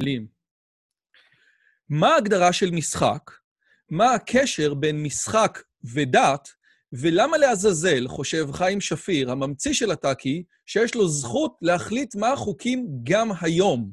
לים. מה ההגדרה של משחק? מה הקשר בין משחק ודת, ולמה לעזאזל חושב חיים שפיר, הממציא של הטאקי, שיש לו זכות להחליט מה החוקים גם היום?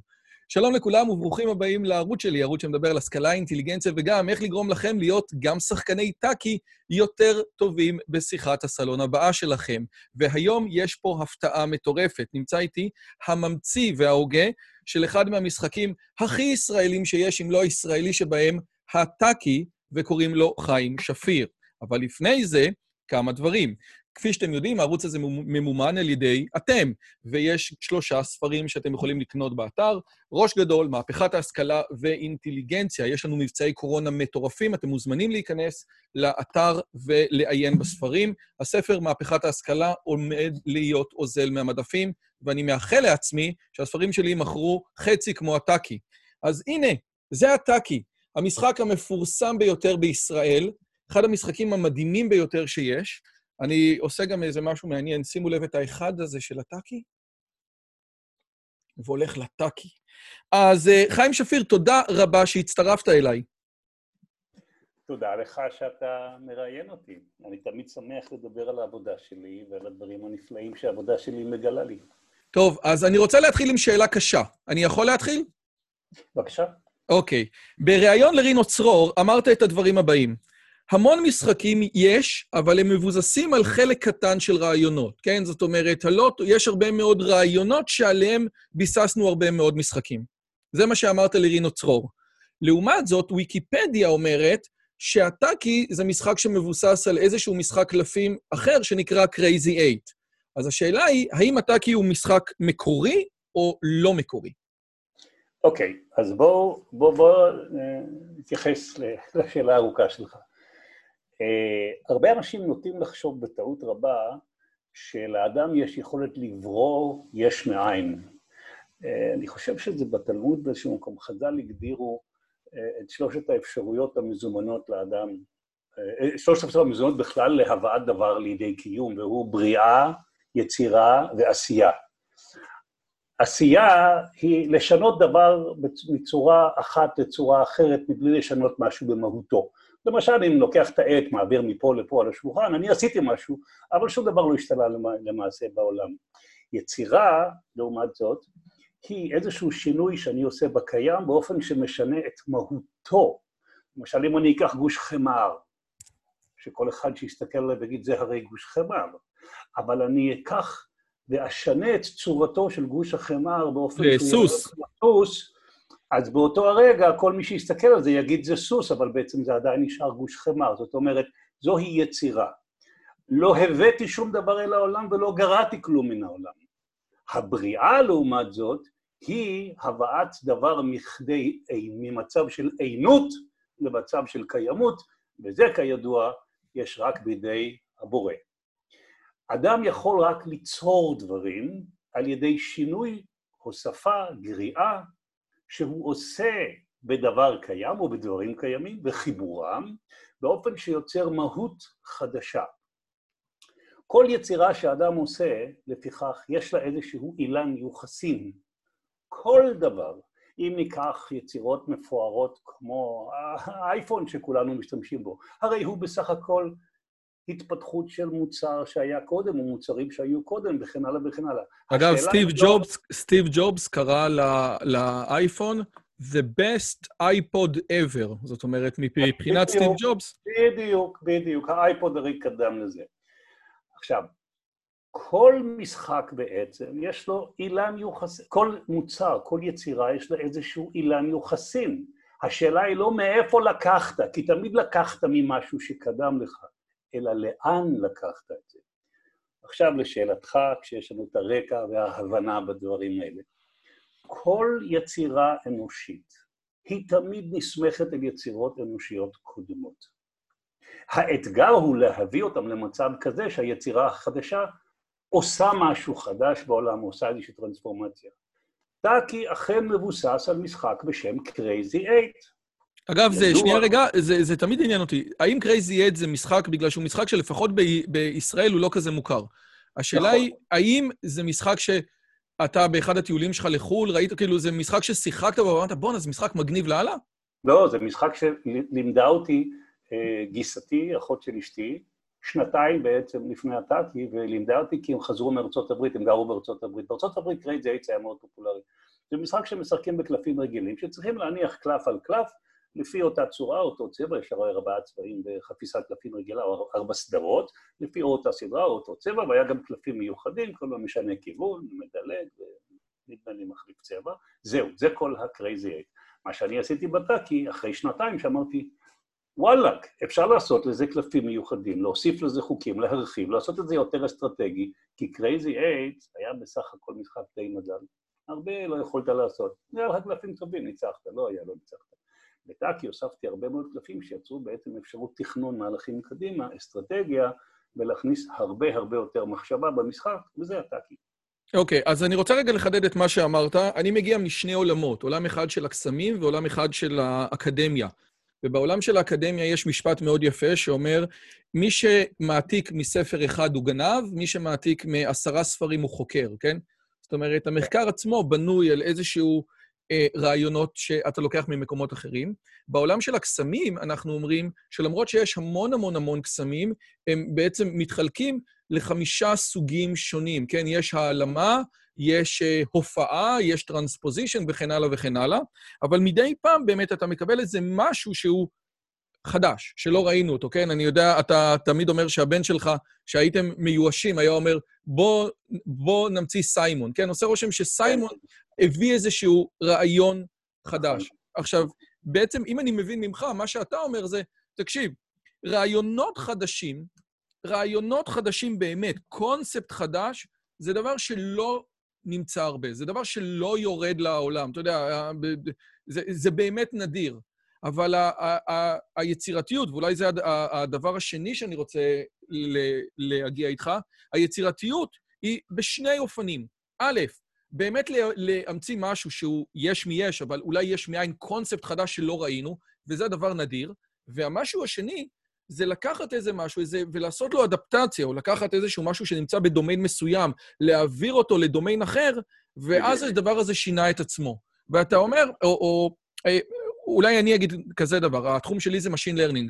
שלום לכולם וברוכים הבאים לערוץ שלי, ערוץ שמדבר על השכלה, אינטליגנציה וגם איך לגרום לכם להיות גם שחקני טאקי יותר טובים בשיחת הסלון הבאה שלכם. והיום יש פה הפתעה מטורפת. נמצא איתי הממציא וההוגה של אחד מהמשחקים הכי ישראלים שיש, אם לא הישראלי שבהם, הטאקי, וקוראים לו חיים שפיר. אבל לפני זה, כמה דברים. כפי שאתם יודעים, הערוץ הזה ממומן על ידי אתם, ויש שלושה ספרים שאתם יכולים לקנות באתר. ראש גדול, מהפכת ההשכלה ואינטליגנציה. יש לנו מבצעי קורונה מטורפים, אתם מוזמנים להיכנס לאתר ולעיין בספרים. הספר מהפכת ההשכלה עומד להיות אוזל מהמדפים, ואני מאחל לעצמי שהספרים שלי יימכרו חצי כמו הטאקי. אז הנה, זה הטאקי, המשחק המפורסם ביותר בישראל, אחד המשחקים המדהימים ביותר שיש. אני עושה גם איזה משהו מעניין, שימו לב את האחד הזה של הטאקי, והולך לטאקי. אז אה, חיים שפיר, תודה רבה שהצטרפת אליי. תודה לך שאתה מראיין אותי. אני תמיד שמח לדבר על העבודה שלי ועל הדברים הנפלאים שהעבודה שלי מגלה לי. טוב, אז אני רוצה להתחיל עם שאלה קשה. אני יכול להתחיל? בבקשה. אוקיי. בריאיון לרינו צרור אמרת את הדברים הבאים: המון משחקים יש, אבל הם מבוססים על חלק קטן של רעיונות, כן? זאת אומרת, הלוט, יש הרבה מאוד רעיונות שעליהם ביססנו הרבה מאוד משחקים. זה מה שאמרת לרינו צרור. לעומת זאת, ויקיפדיה אומרת שהטאקי זה משחק שמבוסס על איזשהו משחק קלפים אחר שנקרא Crazy 8. אז השאלה היא, האם הטאקי הוא משחק מקורי או לא מקורי? אוקיי, okay, אז בואו בוא, בוא, נתייחס לשאלה הארוכה שלך. Uh, הרבה אנשים נוטים לחשוב בטעות רבה שלאדם יש יכולת לברור יש מאין. Uh, אני חושב שזה בתלמוד באיזשהו מקום. חז"ל הגדירו uh, את שלושת האפשרויות המזומנות לאדם, שלושת האפשרויות המזומנות בכלל להבאת דבר לידי קיום, והוא בריאה, יצירה ועשייה. עשייה היא לשנות דבר מצורה אחת לצורה אחרת מבלי לשנות משהו במהותו. למשל, אם לוקח את העט, מעביר מפה לפה על השולחן, אני עשיתי משהו, אבל שום דבר לא השתנה למעשה בעולם. יצירה, לעומת זאת, היא איזשהו שינוי שאני עושה בקיים באופן שמשנה את מהותו. למשל, אם אני אקח גוש חמר, שכל אחד שיסתכל עליו ויגיד, זה הרי גוש חמר, אבל אני אקח ואשנה את צורתו של גוש החמר באופן שהוא... סוס. סוס, אז באותו הרגע כל מי שיסתכל על זה יגיד זה סוס, אבל בעצם זה עדיין נשאר גוש חמר. זאת אומרת, זוהי יצירה. לא הבאתי שום דבר אל העולם ולא גרעתי כלום מן העולם. הבריאה, לעומת זאת, היא הבאת דבר מכדי, ממצב של עינות למצב של קיימות, וזה כידוע יש רק בידי הבורא. אדם יכול רק ליצור דברים על ידי שינוי, הוספה, גריעה, שהוא עושה בדבר קיים או בדברים קיימים וחיבורם, באופן שיוצר מהות חדשה. כל יצירה שאדם עושה, לפיכך, יש לה איזשהו אילן יוחסין. כל דבר, אם ניקח יצירות מפוארות כמו האייפון שכולנו משתמשים בו, הרי הוא בסך הכל התפתחות של מוצר שהיה קודם, או מוצרים שהיו קודם, וכן הלאה וכן הלאה. אגב, סטיב ג'ובס, לא... סטיב ג'ובס קרא לאייפון The best iPod ever. זאת אומרת, מבחינת סטיב ג'ובס... בדיוק, בדיוק. האייפוד הרי קדם לזה. עכשיו, כל משחק בעצם, יש לו אילן יוחסין, כל מוצר, כל יצירה, יש לה איזשהו אילן יוחסין. השאלה היא לא מאיפה לקחת, כי תמיד לקחת ממשהו שקדם לך. אלא לאן לקחת את זה. עכשיו לשאלתך, כשיש לנו את הרקע וההבנה בדברים האלה. כל יצירה אנושית היא תמיד נסמכת על יצירות אנושיות קודמות. האתגר הוא להביא אותם למצב כזה שהיצירה החדשה עושה משהו חדש בעולם, עושה איזושהי טרנספורמציה. טאקי אכן מבוסס על משחק בשם Crazy 8. אגב, זה, שנייה רגע, זה, זה תמיד עניין אותי. האם Crazy 8 זה משחק בגלל שהוא משחק שלפחות ב, בישראל הוא לא כזה מוכר? השאלה נכון. היא, האם זה משחק שאתה באחד הטיולים שלך לחו"ל, ראית, כאילו, זה משחק ששיחקת בו ואמרת, בואנה, זה משחק מגניב לאללה? לא, זה משחק שלימדה אותי אה, גיסתי, אחות של אשתי, שנתיים בעצם לפני הטאקי, ולימדה אותי כי הם חזרו מארצות הברית, הם גרו בארצות הברית. בארצות הברית Crazy Eights היה מאוד פופולרי. זה משחק שמשחקים בקלפים רגילים, שצריכים להניח קלף על קלף, לפי אותה צורה, אותו צבע, יש הרי ארבעה צבעים בחפיסת קלפים רגילה, או ארבע סדרות, לפי אותה סדרה, או אותו צבע, והיה גם קלפים מיוחדים, כל הזמן משנה כיוון, מדלג, ונדמה לי מחליף צבע. זהו, זה כל ה Crazy Eight. מה שאני עשיתי בטאקי, אחרי שנתיים, שאמרתי, וואלאק, אפשר לעשות לזה קלפים מיוחדים, להוסיף לזה חוקים, להרחיב, לעשות את זה יותר אסטרטגי, כי Crazy Eights היה בסך הכל משחק די מזל. הרבה לא יכולת לעשות. היה לך קלפים טובים, ניצחת, לא היה, לא ניצחת. בטאקי הוספתי הרבה מאוד קלפים שיצרו בעצם אפשרות תכנון מהלכים קדימה, אסטרטגיה, ולהכניס הרבה הרבה יותר מחשבה במשחק, וזה הטאקי. אוקיי, okay, אז אני רוצה רגע לחדד את מה שאמרת. אני מגיע משני עולמות, עולם אחד של הקסמים ועולם אחד של האקדמיה. ובעולם של האקדמיה יש משפט מאוד יפה שאומר, מי שמעתיק מספר אחד הוא גנב, מי שמעתיק מעשרה ספרים הוא חוקר, כן? זאת אומרת, המחקר עצמו בנוי על איזשהו אה, רעיונות שאתה לוקח ממקומות אחרים. בעולם של הקסמים, אנחנו אומרים שלמרות שיש המון המון המון קסמים, הם בעצם מתחלקים לחמישה סוגים שונים, כן? יש העלמה, יש אה, הופעה, יש טרנספוזישן וכן הלאה וכן הלאה, אבל מדי פעם באמת אתה מקבל איזה משהו שהוא חדש, שלא ראינו אותו, כן? אני יודע, אתה תמיד אומר שהבן שלך, שהייתם מיואשים, היה אומר, בוא, בוא נמציא סיימון, כן? עושה רושם שסיימון הביא איזשהו רעיון חדש. עכשיו, בעצם, אם אני מבין ממך, מה שאתה אומר זה, תקשיב, רעיונות חדשים, רעיונות חדשים באמת, קונספט חדש, זה דבר שלא נמצא הרבה. זה דבר שלא יורד לעולם. אתה יודע, זה, זה באמת נדיר. אבל ה, ה, ה, היצירתיות, ואולי זה הדבר השני שאני רוצה להגיע איתך, היצירתיות היא בשני אופנים. א', באמת להמציא משהו שהוא יש מיש, אבל אולי יש מאין קונספט חדש שלא ראינו, וזה דבר נדיר. והמשהו השני זה לקחת איזה משהו איזה, ולעשות לו אדפטציה, או לקחת איזשהו משהו שנמצא בדומיין מסוים, להעביר אותו לדומיין אחר, ואז הדבר הזה שינה את עצמו. ואתה אומר, או, או אה, אולי אני אגיד כזה דבר, התחום שלי זה Machine Learning.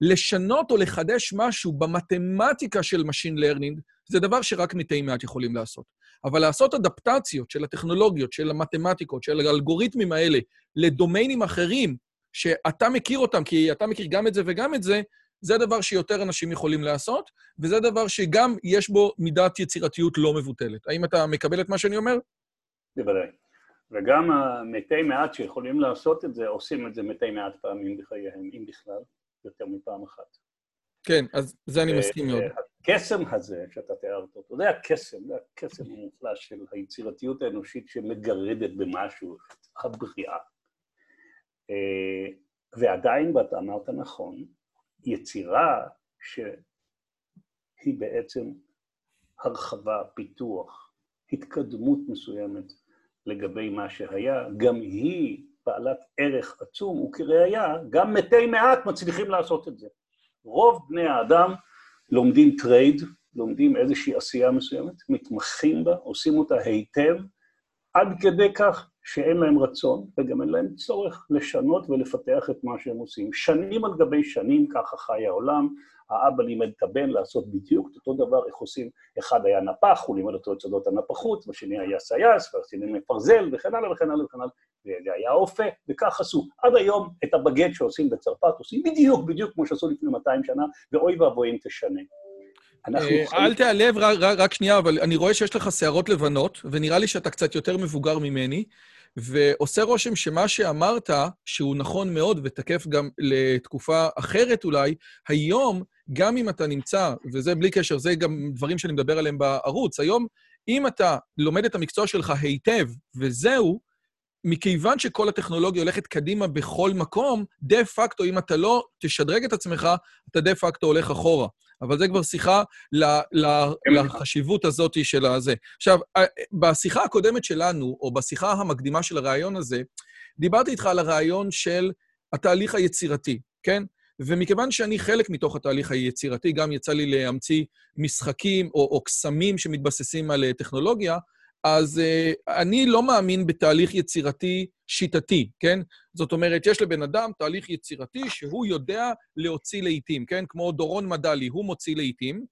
לשנות או לחדש משהו במתמטיקה של Machine Learning, זה דבר שרק מתי מעט יכולים לעשות. אבל לעשות אדפטציות של הטכנולוגיות, של המתמטיקות, של האלגוריתמים האלה, לדומיינים אחרים, שאתה מכיר אותם, כי אתה מכיר גם את זה וגם את זה, זה דבר שיותר אנשים יכולים לעשות, וזה דבר שגם יש בו מידת יצירתיות לא מבוטלת. האם אתה מקבל את מה שאני אומר? בוודאי. וגם המתי מעט שיכולים לעשות את זה, עושים את זה מתי מעט פעמים בחייהם, אם בכלל, יותר מפעם אחת. כן, אז זה אני מסכים מאוד. הקסם הזה שאתה תיארת אותו, זה הקסם, זה הקסם המופלא של היצירתיות האנושית שמגרדת במשהו, הבריאה. אה, ועדיין, ואתה אמרת נכון, יצירה שהיא בעצם הרחבה, פיתוח, התקדמות מסוימת לגבי מה שהיה, גם היא בעלת ערך עצום, וכראיה, גם מתי מעט מצליחים לעשות את זה. רוב בני האדם לומדים trade, לומדים איזושהי עשייה מסוימת, מתמחים בה, עושים אותה היטב, עד כדי כך שאין להם רצון וגם אין להם צורך לשנות ולפתח את מה שהם עושים. שנים על גבי שנים, ככה חי העולם, האבא לימד את הבן לעשות בדיוק את אותו דבר, איך עושים, אחד היה נפח, הוא לימד אותו את סודות הנפחות, והשני היה סייס, והשני מפרזל, וכן הלאה וכן הלאה וכן הלאה, וזה היה אופה, וכך עשו. עד היום את הבגט שעושים בצרפת עושים בדיוק, בדיוק כמו שעשו לפני 200 שנה, ואוי ואבוי אם תשנה. אה, אל תיעלב, רק שנייה, אבל אני רואה שיש לך שערות לבנות, ונראה לי שאתה קצת יותר מבוגר ממני, ועושה רושם שמה שאמרת, שהוא נכון מאוד ותקף גם לתקופה אחרת אולי, היום גם אם אתה נמצא, וזה בלי קשר, זה גם דברים שאני מדבר עליהם בערוץ, היום, אם אתה לומד את המקצוע שלך היטב, וזהו, מכיוון שכל הטכנולוגיה הולכת קדימה בכל מקום, דה פקטו, אם אתה לא תשדרג את עצמך, אתה דה פקטו הולך אחורה. אבל זה כבר שיחה לחשיבות הזאת של הזה. עכשיו, בשיחה הקודמת שלנו, או בשיחה המקדימה של הרעיון הזה, דיברתי איתך על הרעיון של התהליך היצירתי, כן? ומכיוון שאני חלק מתוך התהליך היצירתי, גם יצא לי להמציא משחקים או, או קסמים שמתבססים על טכנולוגיה, אז uh, אני לא מאמין בתהליך יצירתי שיטתי, כן? זאת אומרת, יש לבן אדם תהליך יצירתי שהוא יודע להוציא לעיתים, כן? כמו דורון מדלי, הוא מוציא לעיתים.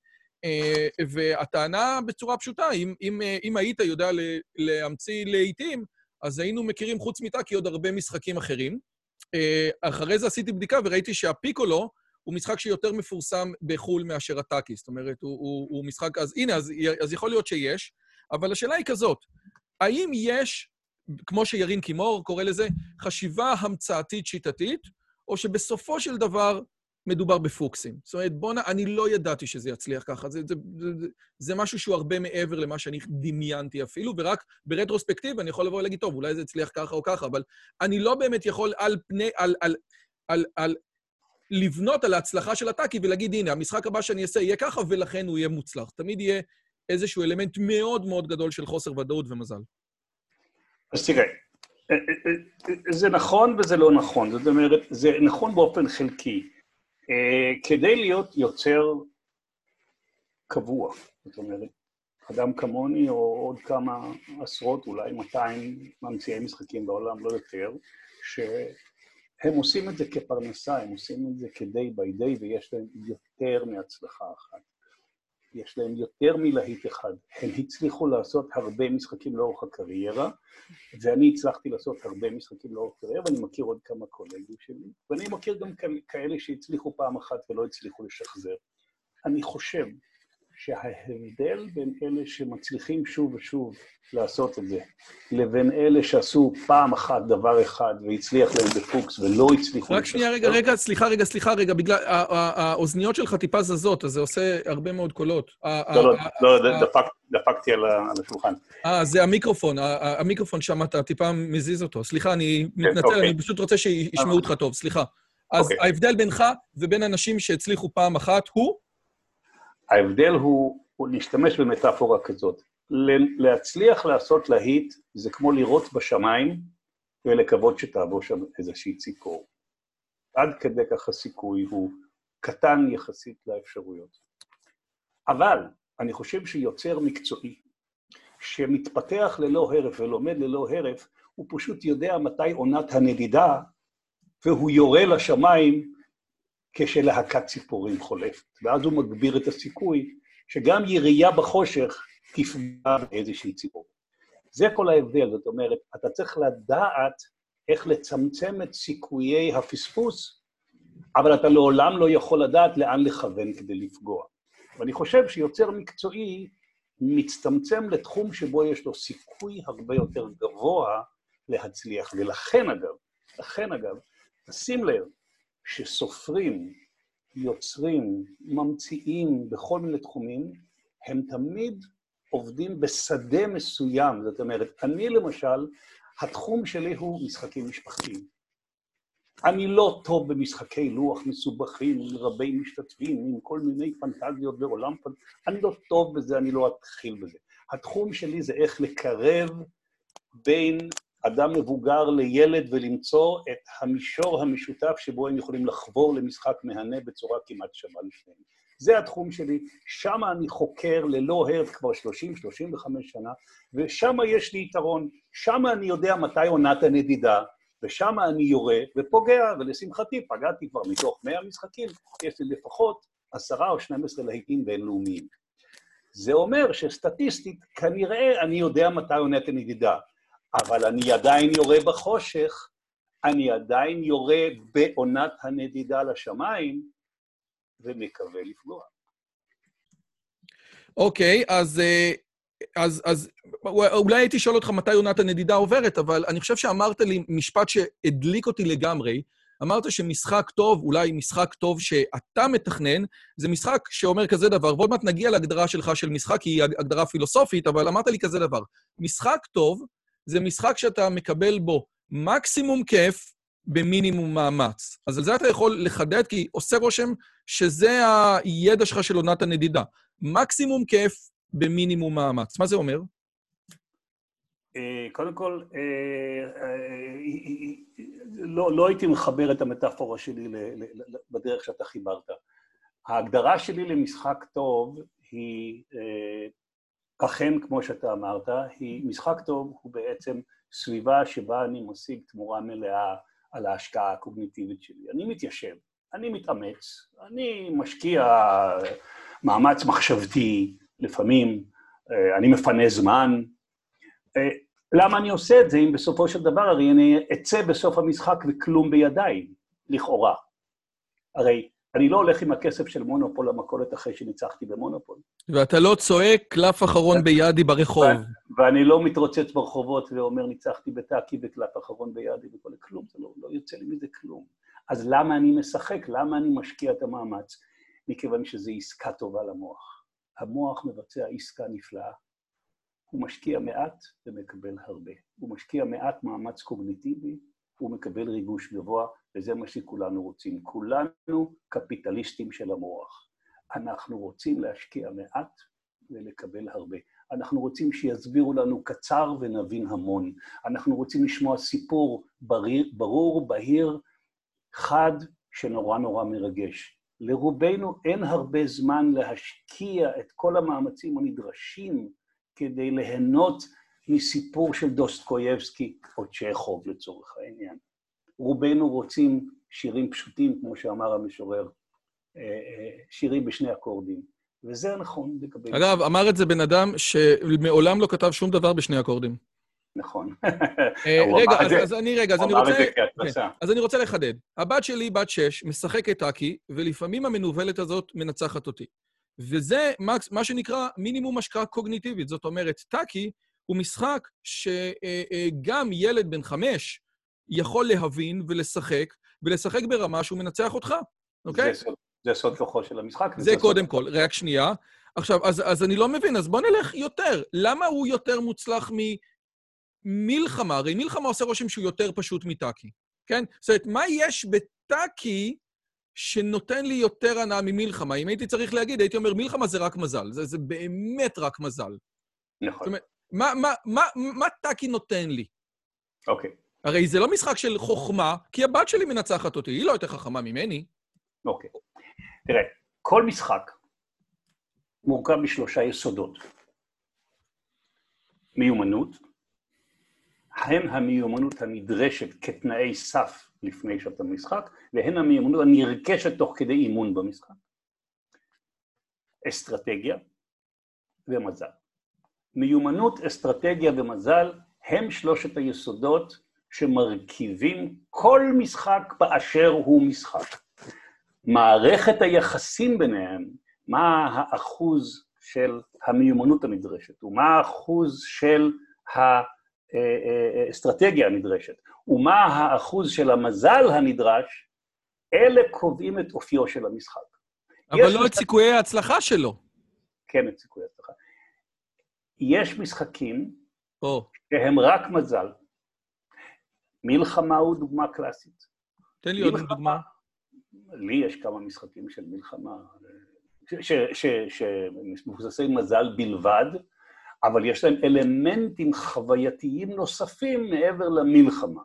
Uh, והטענה בצורה פשוטה, אם, אם, uh, אם היית יודע להמציא לעיתים, אז היינו מכירים חוץ מטאקי עוד הרבה משחקים אחרים. Uh, אחרי זה עשיתי בדיקה וראיתי שהפיקולו הוא משחק שיותר מפורסם בחו"ל מאשר הטאקי. זאת אומרת, הוא, הוא, הוא משחק... אז הנה, אז, אז יכול להיות שיש. אבל השאלה היא כזאת, האם יש, כמו שירין קימור קורא לזה, חשיבה המצאתית שיטתית, או שבסופו של דבר מדובר בפוקסים? זאת אומרת, בואנה, אני לא ידעתי שזה יצליח ככה. זה, זה, זה, זה משהו שהוא הרבה מעבר למה שאני דמיינתי אפילו, ורק ברטרוספקטיב אני יכול לבוא ולהגיד, טוב, אולי זה יצליח ככה או ככה, אבל אני לא באמת יכול על פני, על, על, על, על לבנות על ההצלחה של הטאקי ולהגיד, הנה, המשחק הבא שאני אעשה יהיה ככה, ולכן הוא יהיה מוצלח. תמיד יהיה איזשהו אלמנט מאוד מאוד גדול של חוסר ודאות ומזל. אז תראה, אה, אה, אה, זה נכון וזה לא נכון. זאת אומרת, זה נכון באופן חלקי. כדי להיות יוצר קבוע, זאת אומרת, אדם כמוני או עוד כמה עשרות, אולי 200 ממציאי משחקים בעולם, לא יותר, שהם עושים את זה כפרנסה, הם עושים את זה כדי by day, ויש להם יותר מהצלחה אחת. יש להם יותר מלהיט אחד. הם הצליחו לעשות הרבה משחקים לאורך הקריירה, ואני הצלחתי לעשות הרבה משחקים לאורך הקריירה, ואני מכיר עוד כמה קולגים שלי, ואני מכיר גם כאלה שהצליחו פעם אחת ולא הצליחו לשחזר. אני חושב שההבדל בין אלה שמצליחים שוב ושוב לעשות את זה, לבין אלה שעשו פעם אחת דבר אחד והצליח להם בפוקס ולא הצליחו... רק שנייה, רגע, רגע, סליחה, רגע, סליחה, רגע, בגלל... האוזניות שלך טיפה זזות, אז זה עושה הרבה מאוד קולות. לא, לא, לא, דפקתי על השולחן. אה, זה המיקרופון, המיקרופון שם, אתה טיפה מזיז אותו. סליחה, אני כן, מתנצל, אוקיי. אני פשוט רוצה שישמעו אותך טוב, סליחה. אז אוקיי. ההבדל בינך ובין אנשים שהצליחו פעם אחת הוא? ההבדל הוא, הוא להשתמש במטאפורה כזאת. להצליח לעשות להיט זה כמו לראות בשמיים ולקוות שתעבור שם איזושהי ציפור. עד כדי כך הסיכוי הוא קטן יחסית לאפשרויות. אבל אני חושב שיוצר מקצועי, שמתפתח ללא הרף ולומד ללא הרף, הוא פשוט יודע מתי עונת הנדידה, והוא יורה לשמיים כשלהקת ציפורים חולפת, ואז הוא מגביר את הסיכוי שגם ירייה בחושך תפגע באיזושהי ציפור. זה כל ההבדל, זאת אומרת, אתה צריך לדעת איך לצמצם את סיכויי הפספוס, אבל אתה לעולם לא יכול לדעת לאן לכוון כדי לפגוע. ואני חושב שיוצר מקצועי מצטמצם לתחום שבו יש לו סיכוי הרבה יותר גבוה להצליח. ולכן אגב, לכן אגב, שים לב, שסופרים, יוצרים, ממציאים בכל מיני תחומים, הם תמיד עובדים בשדה מסוים. זאת אומרת, אני למשל, התחום שלי הוא משחקים משפחתיים. אני לא טוב במשחקי לוח מסובכים, רבי משתתפים, עם כל מיני פנטזיות בעולם אני לא טוב בזה, אני לא אתחיל בזה. התחום שלי זה איך לקרב בין אדם מבוגר לילד ולמצוא את המישור המשותף שבו הם יכולים לחבור למשחק מהנה בצורה כמעט שווה לפניהם. זה התחום שלי, שם אני חוקר ללא הרף כבר 30-35 שנה, ושם יש לי יתרון, שם אני יודע מתי עונת הנדידה, ושם אני יורה ופוגע, ולשמחתי פגעתי כבר מתוך 100 משחקים, יש לי לפחות 10 או 12 להיטים בינלאומיים. זה אומר שסטטיסטית, כנראה אני יודע מתי עונת הנדידה. אבל אני עדיין יורה בחושך, אני עדיין יורה בעונת הנדידה לשמיים, ומקווה לפגוע. אוקיי, okay, אז, אה, אז, אז אולי הייתי שואל אותך מתי עונת הנדידה עוברת, אבל אני חושב שאמרת לי משפט שהדליק אותי לגמרי, אמרת שמשחק טוב, אולי משחק טוב שאתה מתכנן, זה משחק שאומר כזה דבר, ועוד מעט נגיע להגדרה שלך של משחק, כי היא הגדרה פילוסופית, אבל אמרת לי כזה דבר. משחק טוב זה משחק שאתה מקבל בו מקסימום כיף במינימום מאמץ. אז על זה אתה יכול לחדד, כי עושה רושם שזה הידע שלך של עונת הנדידה. מקסימום כיף במינימום מאמץ. מה זה אומר? אה, קודם כל, אה, אה, לא, לא הייתי מחבר את המטאפורה שלי בדרך שאתה חיברת. ההגדרה שלי למשחק טוב היא, אכן, כמו שאתה אמרת, היא, משחק טוב הוא בעצם סביבה שבה אני משיג תמורה מלאה על ההשקעה הקוגניטיבית שלי. אני מתיישב, אני מתאמץ, אני משקיע מאמץ מחשבתי, לפעמים אני מפנה זמן, למה אני עושה את זה אם בסופו של דבר הרי אני אצא בסוף המשחק וכלום בידיי, לכאורה. הרי אני לא הולך עם הכסף של מונופול למכולת אחרי שניצחתי במונופול. ואתה לא צועק קלף אחרון בידי ברחוב. ואני לא מתרוצץ ברחובות ואומר ניצחתי בטאקי וקלף אחרון בידי וכל כלום, זה לא, לא יוצא לי מזה כלום. אז למה אני משחק? למה אני משקיע את המאמץ? מכיוון שזו עסקה טובה למוח. המוח מבצע עסקה נפלאה, הוא משקיע מעט ומקבל הרבה. הוא משקיע מעט מאמץ קוגניטיבי, הוא מקבל ריגוש גבוה, וזה מה שכולנו רוצים. כולנו קפיטליסטים של המוח. אנחנו רוצים להשקיע מעט ולקבל הרבה. אנחנו רוצים שיסבירו לנו קצר ונבין המון. אנחנו רוצים לשמוע סיפור ברור, בהיר, חד, שנורא נורא מרגש. לרובנו אין הרבה זמן להשקיע את כל המאמצים הנדרשים כדי ליהנות מסיפור של דוסטקויבסקי או צ'כוב לצורך העניין. רובנו רוצים שירים פשוטים, כמו שאמר המשורר, אה, אה, שירים בשני אקורדים. וזה נכון לגבי... אגב, אמר את זה בן אדם שמעולם לא כתב שום דבר בשני אקורדים. נכון. אה, רגע, אז אני רגע, אז אני רוצה... כן, אז אני רוצה לחדד. הבת שלי, בת שש, משחקת טאקי, ולפעמים המנוולת הזאת מנצחת אותי. וזה מה שנקרא מינימום השקעה קוגניטיבית. זאת אומרת, טאקי הוא משחק שגם ילד בן חמש יכול להבין ולשחק, ולשחק ברמה שהוא מנצח אותך, אוקיי? זה, סוד כוחו של המשחק. זה, זה קודם כל, רק שנייה. עכשיו, אז, אז אני לא מבין, אז בוא נלך יותר. למה הוא יותר מוצלח ממלחמה? הרי מלחמה עושה רושם שהוא יותר פשוט מטאקי, כן? זאת אומרת, מה יש בטאקי שנותן לי יותר הנאה ממלחמה. אם הייתי צריך להגיד, הייתי אומר, מלחמה זה רק מזל. זה, זה באמת רק מזל. נכון. זאת אומרת, מה, מה, מה, מה טאקי נותן לי? אוקיי. הרי זה לא משחק של חוכמה, כי הבת שלי מנצחת אותי, היא לא יותר חכמה ממני. אוקיי. תראה, כל משחק מורכב משלושה יסודות. מיומנות, הם המיומנות הנדרשת כתנאי סף לפני שאתה משחק, והן המיומנות הנרכשת תוך כדי אימון במשחק. אסטרטגיה ומזל. מיומנות, אסטרטגיה ומזל הם שלושת היסודות שמרכיבים כל משחק באשר הוא משחק. מערכת היחסים ביניהם, מה האחוז של המיומנות הנדרשת, ומה האחוז של האסטרטגיה הנדרשת, ומה האחוז של המזל הנדרש, אלה קובעים את אופיו של המשחק. אבל לא את סיכויי ההצלחה שלו. כן, את סיכויי ההצלחה. יש משחקים oh. שהם רק מזל. מלחמה הוא דוגמה קלאסית. תן לי עוד דוגמה. לי יש כמה משחקים של מלחמה, שמבוססי מזל בלבד, אבל יש להם אלמנטים חווייתיים נוספים מעבר למלחמה.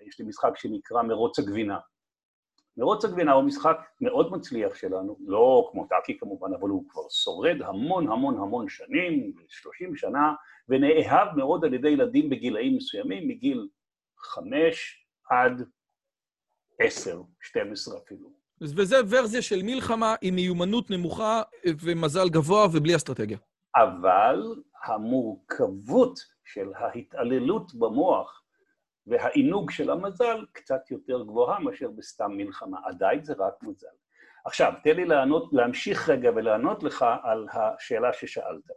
יש לי משחק שנקרא מרוץ הגבינה. מרוץ הגבינה הוא משחק מאוד מצליח שלנו, לא כמו טאקי כמובן, אבל הוא כבר שורד המון המון המון שנים, 30 שנה, ונאהב מאוד על ידי ילדים בגילאים מסוימים, מגיל 5 עד 10, 12 אפילו. וזה ורזיה של מלחמה עם מיומנות נמוכה ומזל גבוה ובלי אסטרטגיה. אבל המורכבות של ההתעללות במוח והעינוג של המזל קצת יותר גבוהה מאשר בסתם מלחמה. עדיין זה רק מזל. עכשיו, תן לי לענות, להמשיך רגע ולענות לך על השאלה ששאלת.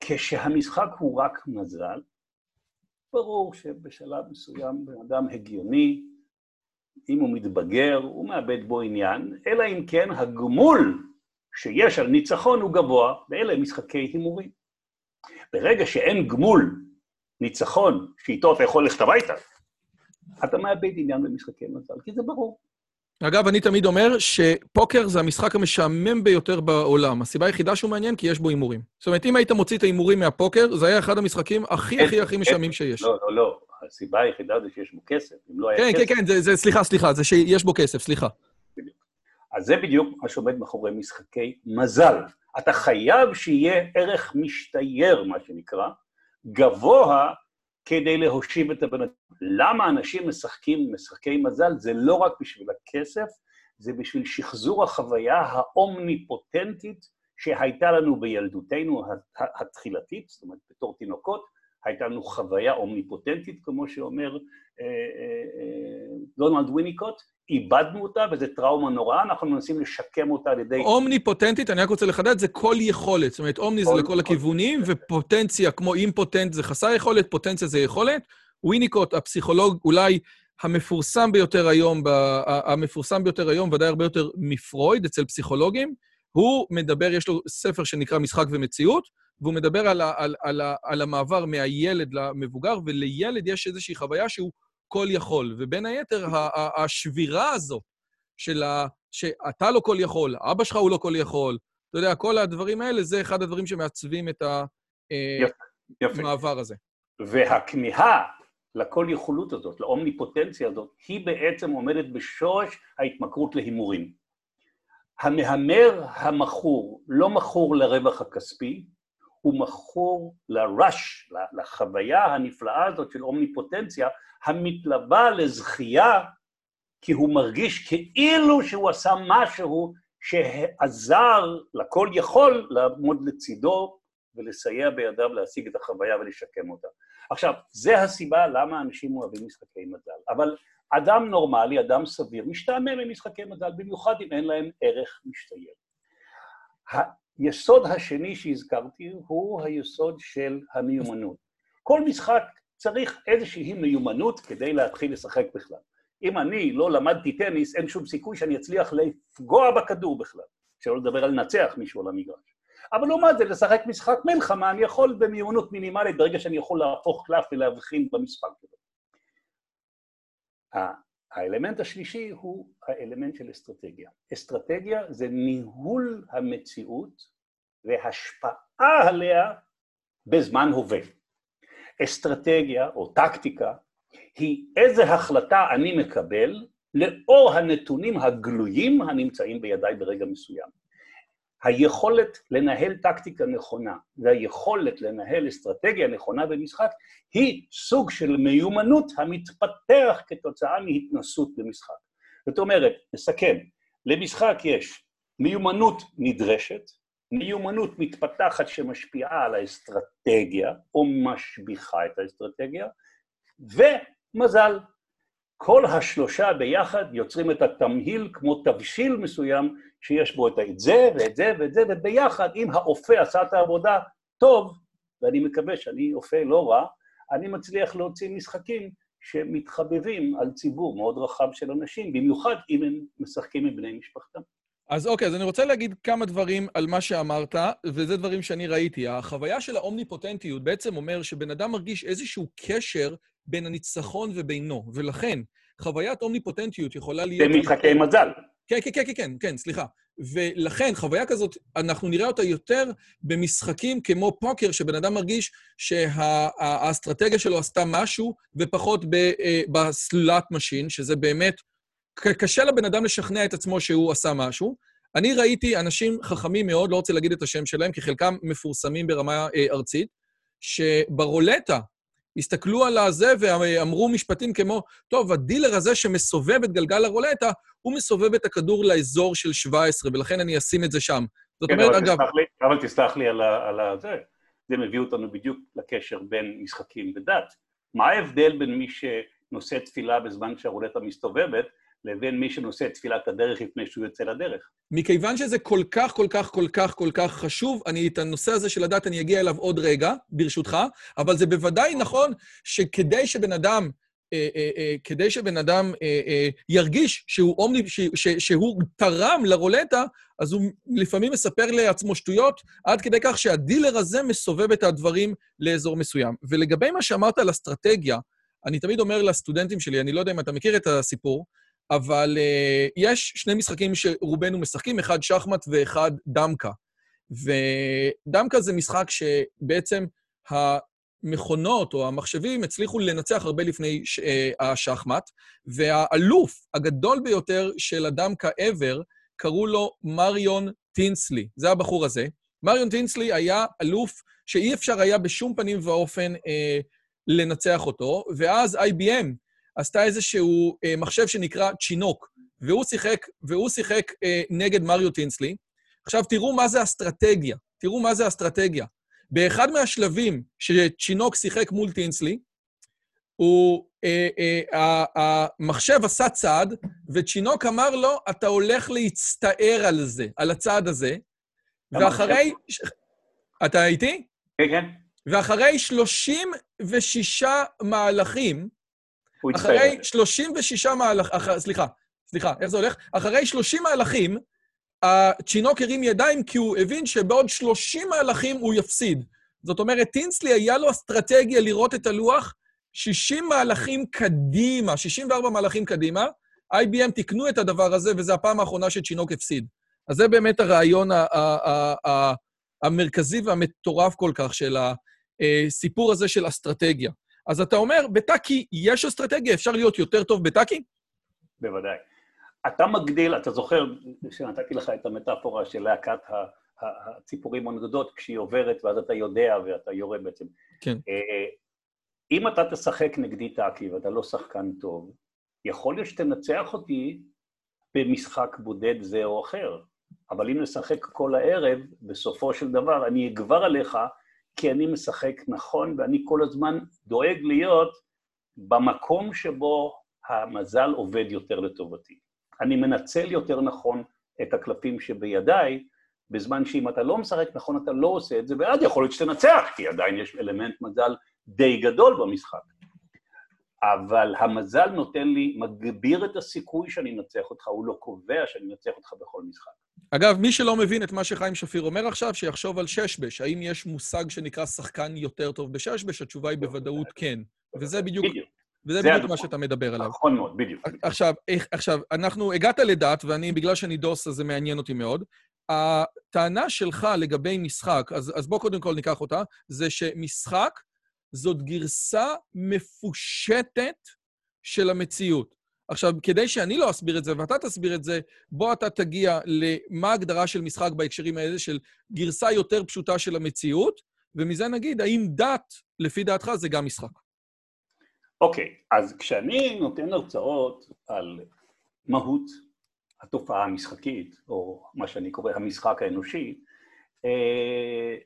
כשהמשחק הוא רק מזל, ברור שבשלב מסוים בן אדם הגיוני אם הוא מתבגר, הוא מאבד בו עניין, אלא אם כן הגמול שיש על ניצחון הוא גבוה, ואלה הם משחקי הימורים. ברגע שאין גמול ניצחון, שאיתו אתה יכול ללכת הביתה, אתה מאבד עניין במשחקי מזל, כי זה ברור. אגב, אני תמיד אומר שפוקר זה המשחק המשעמם ביותר בעולם. הסיבה היחידה שהוא מעניין, כי יש בו הימורים. זאת אומרת, אם היית מוציא את ההימורים מהפוקר, זה היה אחד המשחקים הכי הכי הכי משעממים שיש. לא, לא, לא. הסיבה היחידה זה שיש בו כסף. אם לא היה כן, כסף... כן, כן, זה, זה, סליחה, סליחה, זה שיש בו כסף, סליחה. אז זה בדיוק מה שעומד מאחורי משחקי מזל. אתה חייב שיהיה ערך משתייר, מה שנקרא, גבוה כדי להושיב את הבן אדם. למה אנשים משחקים משחקי מזל? זה לא רק בשביל הכסף, זה בשביל שחזור החוויה האומניפוטנטית שהייתה לנו בילדותנו התחילתית, זאת אומרת, בתור תינוקות, הייתה לנו חוויה אומניפוטנטית, כמו שאומר אה, אה, אה, דונלד וויניקוט, איבדנו אותה, וזו טראומה נוראה, אנחנו מנסים לשקם אותה על ידי... אומניפוטנטית, אני רק רוצה לחדד, זה כל יכולת. זאת אומרת, אומני זה לכל הכיוונים, ופוטנציה, כמו אימפוטנט זה חסר יכולת, פוטנציה זה יכולת. וויניקוט, הפסיכולוג אולי המפורסם ביותר היום, המפורסם ביותר היום, ודאי הרבה יותר מפרויד אצל פסיכולוגים, הוא מדבר, יש לו ספר שנקרא משחק ומציאות, והוא מדבר על, ה, על, על, על המעבר מהילד למבוגר, ולילד יש איזושהי חוויה שהוא כל יכול. ובין היתר, השבירה הזו של ה... שאתה לא כל יכול, אבא שלך הוא לא כל יכול, אתה יודע, כל הדברים האלה, זה אחד הדברים שמעצבים את המעבר אה, הזה. והכמיהה לכל יכולות הזאת, לאומניפוטנציה הזאת, היא בעצם עומדת בשורש ההתמכרות להימורים. המהמר המכור לא מכור לרווח הכספי, הוא מכור לרש, לחוויה הנפלאה הזאת של אומניפוטנציה, המתלווה לזכייה, כי הוא מרגיש כאילו שהוא עשה משהו שעזר לכל יכול לעמוד לצידו ולסייע בידיו להשיג את החוויה ולשקם אותה. עכשיו, זה הסיבה למה אנשים אוהבים משחקי מזל. אבל אדם נורמלי, אדם סביר, משתעמם ממשחקי מזל, במיוחד אם אין להם ערך משתייר. היסוד השני שהזכרתי הוא היסוד של המיומנות. כל משחק צריך איזושהי מיומנות כדי להתחיל לשחק בכלל. אם אני לא למדתי טניס, אין שום סיכוי שאני אצליח לפגוע בכדור בכלל, שלא לדבר על לנצח מישהו על המגרש. אבל לעומת זה, לשחק משחק מלחמה, אני יכול במיומנות מינימלית ברגע שאני יכול להפוך קלף ולהבחין במספר שלו. האלמנט השלישי הוא האלמנט של אסטרטגיה. אסטרטגיה זה ניהול המציאות והשפעה עליה בזמן הווה. אסטרטגיה או טקטיקה היא איזה החלטה אני מקבל לאור הנתונים הגלויים הנמצאים בידיי ברגע מסוים. היכולת לנהל טקטיקה נכונה והיכולת לנהל אסטרטגיה נכונה במשחק היא סוג של מיומנות המתפתח כתוצאה מהתנסות במשחק. זאת אומרת, נסכם, למשחק יש מיומנות נדרשת, מיומנות מתפתחת שמשפיעה על האסטרטגיה או משביחה את האסטרטגיה, ומזל. כל השלושה ביחד יוצרים את התמהיל כמו תבשיל מסוים שיש בו את זה ואת זה ואת זה, וביחד, אם האופה עשה את העבודה טוב, ואני מקווה שאני אופה לא רע, אני מצליח להוציא משחקים שמתחבבים על ציבור מאוד רחב של אנשים, במיוחד אם הם משחקים עם בני משפחתם. אז אוקיי, אז אני רוצה להגיד כמה דברים על מה שאמרת, וזה דברים שאני ראיתי. החוויה של האומניפוטנטיות בעצם אומר שבן אדם מרגיש איזשהו קשר בין הניצחון ובינו, ולכן חוויית אומניפוטנטיות יכולה להיות... זה משחקי מזל. כן, כן, כן, כן, כן, סליחה. ולכן, חוויה כזאת, אנחנו נראה אותה יותר במשחקים כמו פוקר, שבן אדם מרגיש שהאסטרטגיה שלו עשתה משהו, ופחות אה, ב slot machine, שזה באמת... קשה לבן אדם לשכנע את עצמו שהוא עשה משהו. אני ראיתי אנשים חכמים מאוד, לא רוצה להגיד את השם שלהם, כי חלקם מפורסמים ברמה אה, ארצית, שברולטה הסתכלו על הזה ואמרו משפטים כמו, טוב, הדילר הזה שמסובב את גלגל הרולטה, הוא מסובב את הכדור לאזור של 17, ולכן אני אשים את זה שם. זאת כן, אומרת, אבל אגב... לי, אבל תסלח לי על, ה, על ה, זה. זה מביא אותנו בדיוק לקשר בין משחקים ודת. מה ההבדל בין מי שנושא תפילה בזמן שהרולטה מסתובבת, לבין מי שנושא תפילת הדרך לפני שהוא יוצא לדרך. מכיוון שזה כל כך, כל כך, כל כך, כל כך חשוב, אני את הנושא הזה של הדת, אני אגיע אליו עוד רגע, ברשותך, אבל זה בוודאי נכון שכדי שבן אדם אה, אה, אה, כדי שבן אדם אה, אה, ירגיש שהוא, אומני, ש, ש, שהוא תרם לרולטה, אז הוא לפעמים מספר לעצמו שטויות, עד כדי כך שהדילר הזה מסובב את הדברים לאזור מסוים. ולגבי מה שאמרת על אסטרטגיה, אני תמיד אומר לסטודנטים שלי, אני לא יודע אם אתה מכיר את הסיפור, אבל uh, יש שני משחקים שרובנו משחקים, אחד שחמט ואחד דמקה. ודמקה זה משחק שבעצם המכונות או המחשבים הצליחו לנצח הרבה לפני uh, השחמט, והאלוף הגדול ביותר של הדמקה ever, קראו לו מריון טינסלי. זה הבחור הזה. מריון טינסלי היה אלוף שאי אפשר היה בשום פנים ואופן אה, לנצח אותו, ואז IBM עשתה איזשהו אה, מחשב שנקרא צ'ינוק, והוא שיחק, והוא שיחק אה, נגד מריו טינסלי. עכשיו, תראו מה זה אסטרטגיה. תראו מה זה אסטרטגיה. באחד מהשלבים שצ'ינוק שיחק מול טינסלי, הוא, אה, אה, המחשב עשה צעד, וצ'ינוק אמר לו, אתה הולך להצטער על זה, על הצעד הזה, ואחרי... אתה איתי? כן, כן. ואחרי 36 מהלכים. אחרי 36 מהלכים, אח... סליחה, סליחה, איך זה הולך? אחרי 30 מהלכים, הצ'ינוק הרים ידיים כי הוא הבין שבעוד 30 מהלכים הוא יפסיד. זאת אומרת, טינסלי היה לו אסטרטגיה לראות את הלוח 60 מהלכים קדימה, 64 מהלכים קדימה. IBM תיקנו את הדבר הזה, וזו הפעם האחרונה שצ'ינוק הפסיד. אז זה באמת הרעיון המרכזי והמטורף כל כך של הסיפור הזה של אסטרטגיה. אז אתה אומר, בטאקי יש אסטרטגיה, אפשר להיות יותר טוב בטאקי? בוודאי. אתה מגדיל, אתה זוכר שנתתי לך את המטאפורה של להקת הציפורים הנודדות כשהיא עוברת ואז אתה יודע ואתה יורה בעצם. כן. אה, אם אתה תשחק נגדי טאקי ואתה לא שחקן טוב, יכול להיות שתנצח אותי במשחק בודד זה או אחר, אבל אם נשחק כל הערב, בסופו של דבר אני אגבר עליך כי אני משחק נכון ואני כל הזמן דואג להיות במקום שבו המזל עובד יותר לטובתי. אני מנצל יותר נכון את הקלפים שבידיי, בזמן שאם אתה לא משחק נכון, אתה לא עושה את זה, ואז יכול להיות שתנצח, כי עדיין יש אלמנט מזל די גדול במשחק. אבל המזל נותן לי, מגביר את הסיכוי שאני אנצח אותך, הוא לא קובע שאני אנצח אותך בכל משחק. אגב, מי שלא מבין את מה שחיים שפיר אומר עכשיו, שיחשוב על ששבש. האם יש מושג שנקרא שחקן יותר טוב בששבש? התשובה היא בוודאות כן. וזה בדיוק, בדיוק. וזה זה בדיוק. מה שאתה מדבר עליו. נכון מאוד, בדיוק. עכשיו, עכשיו, אנחנו, הגעת לדת, ואני, בגלל שאני דוס, אז זה מעניין אותי מאוד. הטענה שלך לגבי משחק, אז, אז בוא קודם כל ניקח אותה, זה שמשחק זאת גרסה מפושטת של המציאות. עכשיו, כדי שאני לא אסביר את זה ואתה תסביר את זה, בוא אתה תגיע למה ההגדרה של משחק בהקשרים האלה של גרסה יותר פשוטה של המציאות, ומזה נגיד, האם דת, לפי דעתך, זה גם משחק. אוקיי, אז כשאני נותן הרצאות על מהות התופעה המשחקית, או מה שאני קורא המשחק האנושי,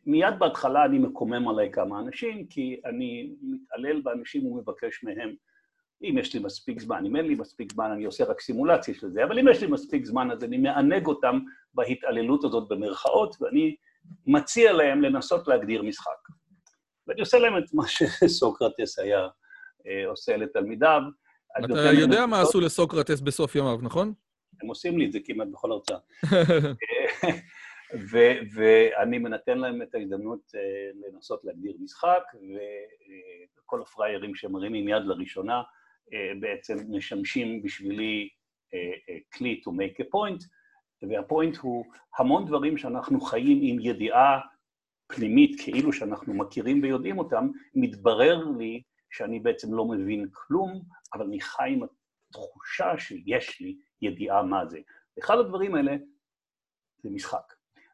מיד בהתחלה אני מקומם עליי כמה אנשים, כי אני מתעלל באנשים ומבקש מהם, אם יש לי מספיק זמן, אם אין לי מספיק זמן, אני עושה רק סימולציה של זה, אבל אם יש לי מספיק זמן, אז אני מענג אותם בהתעללות הזאת במרכאות, ואני מציע להם לנסות להגדיר משחק. ואני עושה להם את מה שסוקרטס היה אה, עושה לתלמידיו. אתה יודע מה עשו לסוקרטס בסוף ימיו, נכון? הם עושים לי את זה כמעט בכל הרצאה. ו- ואני נותן להם את ההזדמנות אה, לנסות להגדיר משחק, וכל הפראיירים שמרימים יד לראשונה אה, בעצם משמשים בשבילי אה, אה, כלי to make a point, והפוינט הוא המון דברים שאנחנו חיים עם ידיעה פנימית, כאילו שאנחנו מכירים ויודעים אותם, מתברר לי שאני בעצם לא מבין כלום, אבל אני חי עם התחושה שיש לי ידיעה מה זה. אחד הדברים האלה זה משחק.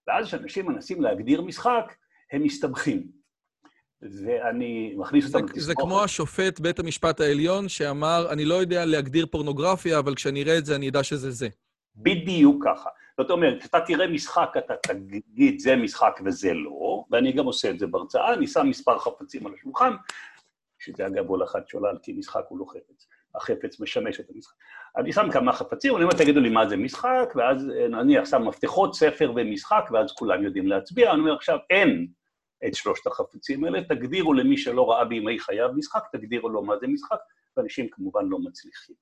ואז כשאנשים מנסים להגדיר משחק, הם מסתבכים. ואני מכניס זה, אותם זה כמו השופט בית המשפט העליון שאמר, אני לא יודע להגדיר פורנוגרפיה, אבל כשאני אראה את זה, אני אדע שזה זה. בדיוק ככה. זאת אומרת, כשאתה תראה משחק, אתה תגיד, זה משחק וזה לא, ואני גם עושה את זה בהרצאה, אני שם מספר חפצים על השולחן, שזה אגב הולכת שולל, כי משחק הוא לא חפץ. החפץ משמש את המשחק. אני שם כמה חפצים, אני אומר, תגידו לי מה זה משחק, ואז אה, נניח שם מפתחות, ספר ומשחק, ואז כולם יודעים להצביע. אני אומר, עכשיו, אין את שלושת החפצים האלה, תגדירו למי שלא ראה בימי חייו משחק, תגדירו לו מה זה משחק, ואנשים כמובן לא מצליחים.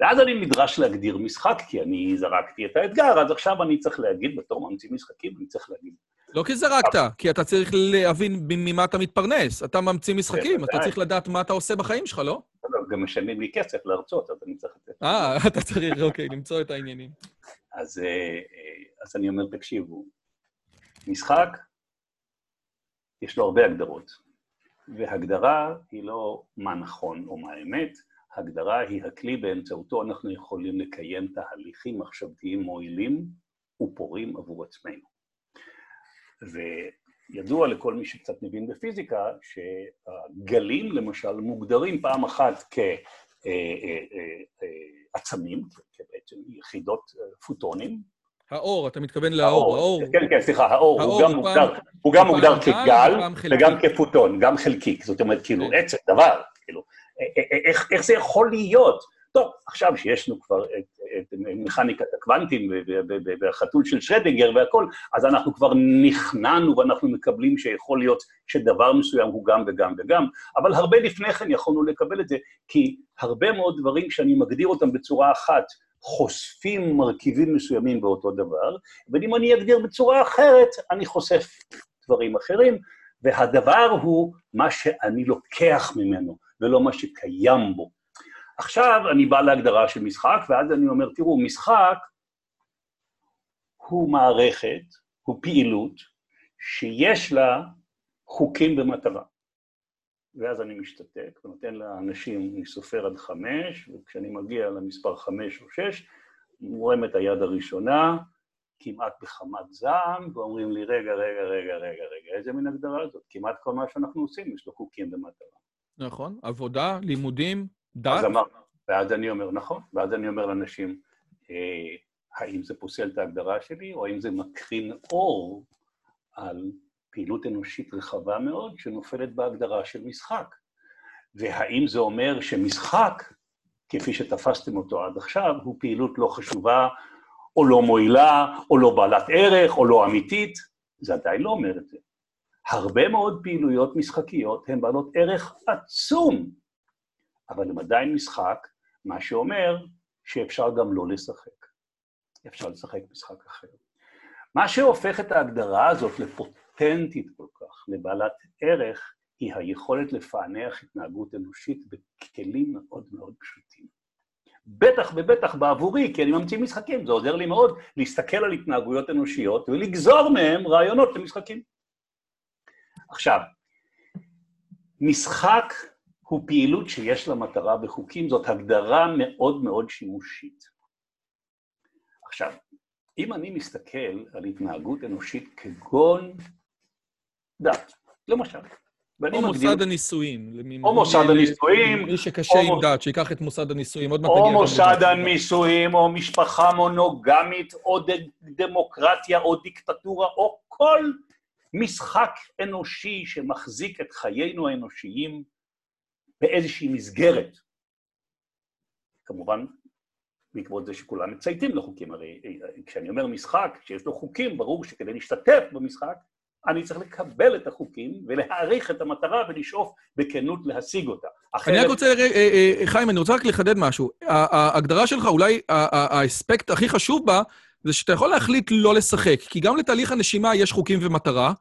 ואז אני נדרש להגדיר משחק, כי אני זרקתי את האתגר, אז עכשיו אני צריך להגיד, בתור ממציא משחקים, אני צריך להגיד... לא כי זרקת, כי אתה צריך להבין ממה אתה מתפרנס. אתה ממציא משחקים, אתה צריך לדעת מה אתה עושה בחיים שלך, לא? גם משלמים לי כסף להרצות, אז אני צריך לתת... אה, אתה צריך, אוקיי, למצוא את העניינים. אז, אה, אז אני אומר, תקשיבו, משחק, יש לו הרבה הגדרות, והגדרה היא לא מה נכון או מה אמת, הגדרה היא הכלי באמצעותו אנחנו יכולים לקיים תהליכים מחשבתיים מועילים ופורים עבור עצמנו. וידוע לכל מי שקצת מבין בפיזיקה, שהגלים למשל מוגדרים פעם אחת כעצמים, כבעצם יחידות פוטונים. האור, אתה מתכוון לאור, האור. כן, כן, סליחה, האור, הוא גם מוגדר, הוא גם מוגדר כגל וגם כפוטון, גם חלקיק, זאת אומרת, כאילו, כן. עצם, דבר, כאילו, איך זה יכול להיות? טוב, עכשיו שיש לנו כבר את, את מכניקת הקוונטים והחתול של שרדינגר והכול, אז אנחנו כבר נכנענו ואנחנו מקבלים שיכול להיות שדבר מסוים הוא גם וגם וגם, אבל הרבה לפני כן יכולנו לקבל את זה, כי הרבה מאוד דברים שאני מגדיר אותם בצורה אחת, חושפים מרכיבים מסוימים באותו דבר, ואם אני אגדיר בצורה אחרת, אני חושף דברים אחרים, והדבר הוא מה שאני לוקח ממנו, ולא מה שקיים בו. עכשיו אני בא להגדרה של משחק, ואז אני אומר, תראו, משחק הוא מערכת, הוא פעילות, שיש לה חוקים במטרה. ואז אני משתתק ונותן לאנשים, אני סופר עד חמש, וכשאני מגיע למספר חמש או שש, מורם את היד הראשונה, כמעט בחמת זעם, ואומרים לי, רגע, רגע, רגע, רגע, רגע, איזה מין הגדרה זאת? כמעט כל מה שאנחנו עושים יש לו חוקים במטרה. נכון, עבודה, לימודים, דת. אז אמר, ואז אני אומר, נכון, ואז אני אומר לאנשים, אה, האם זה פוסל את ההגדרה שלי, או האם זה מקרין אור על פעילות אנושית רחבה מאוד שנופלת בהגדרה של משחק? והאם זה אומר שמשחק, כפי שתפסתם אותו עד עכשיו, הוא פעילות לא חשובה, או לא מועילה, או לא בעלת ערך, או לא אמיתית? זה עדיין לא אומר את זה. הרבה מאוד פעילויות משחקיות הן בעלות ערך עצום, אבל הן עדיין משחק, מה שאומר שאפשר גם לא לשחק. אפשר לשחק משחק אחר. מה שהופך את ההגדרה הזאת לפוטנטית כל כך, לבעלת ערך, היא היכולת לפענח התנהגות אנושית בכלים מאוד מאוד פשוטים. בטח ובטח בעבורי, כי אני ממציא משחקים, זה עוזר לי מאוד להסתכל על התנהגויות אנושיות ולגזור מהם רעיונות למשחקים. עכשיו, משחק הוא פעילות שיש לה מטרה בחוקים, זאת הגדרה מאוד מאוד שימושית. עכשיו, אם אני מסתכל על התנהגות אנושית כגון דת, למשל, ואני או מגדיר... מוסד הנישואים. או מוסד הנישואים. מי שקשה עם מוס... דת, שיקח את מוסד הנישואים, עוד מעט תגיע... או מוסד הנישואים, או משפחה מונוגמית, או ד... דמוקרטיה, או דיקטטורה, או כל משחק אנושי שמחזיק את חיינו האנושיים באיזושהי מסגרת. כמובן, בעקבות זה שכולם מצייתים לחוקים, הרי כשאני אומר משחק, כשיש לו חוקים, ברור שכדי להשתתף במשחק, אני צריך לקבל את החוקים ולהעריך את המטרה ולשאוף בכנות להשיג אותה. אחרת... אני רק רוצה, אה, אה, חיים, אני רוצה רק לחדד משהו. ההגדרה שלך, אולי האספקט הכי חשוב בה, זה שאתה יכול להחליט לא לשחק, כי גם לתהליך הנשימה יש חוקים ומטרה,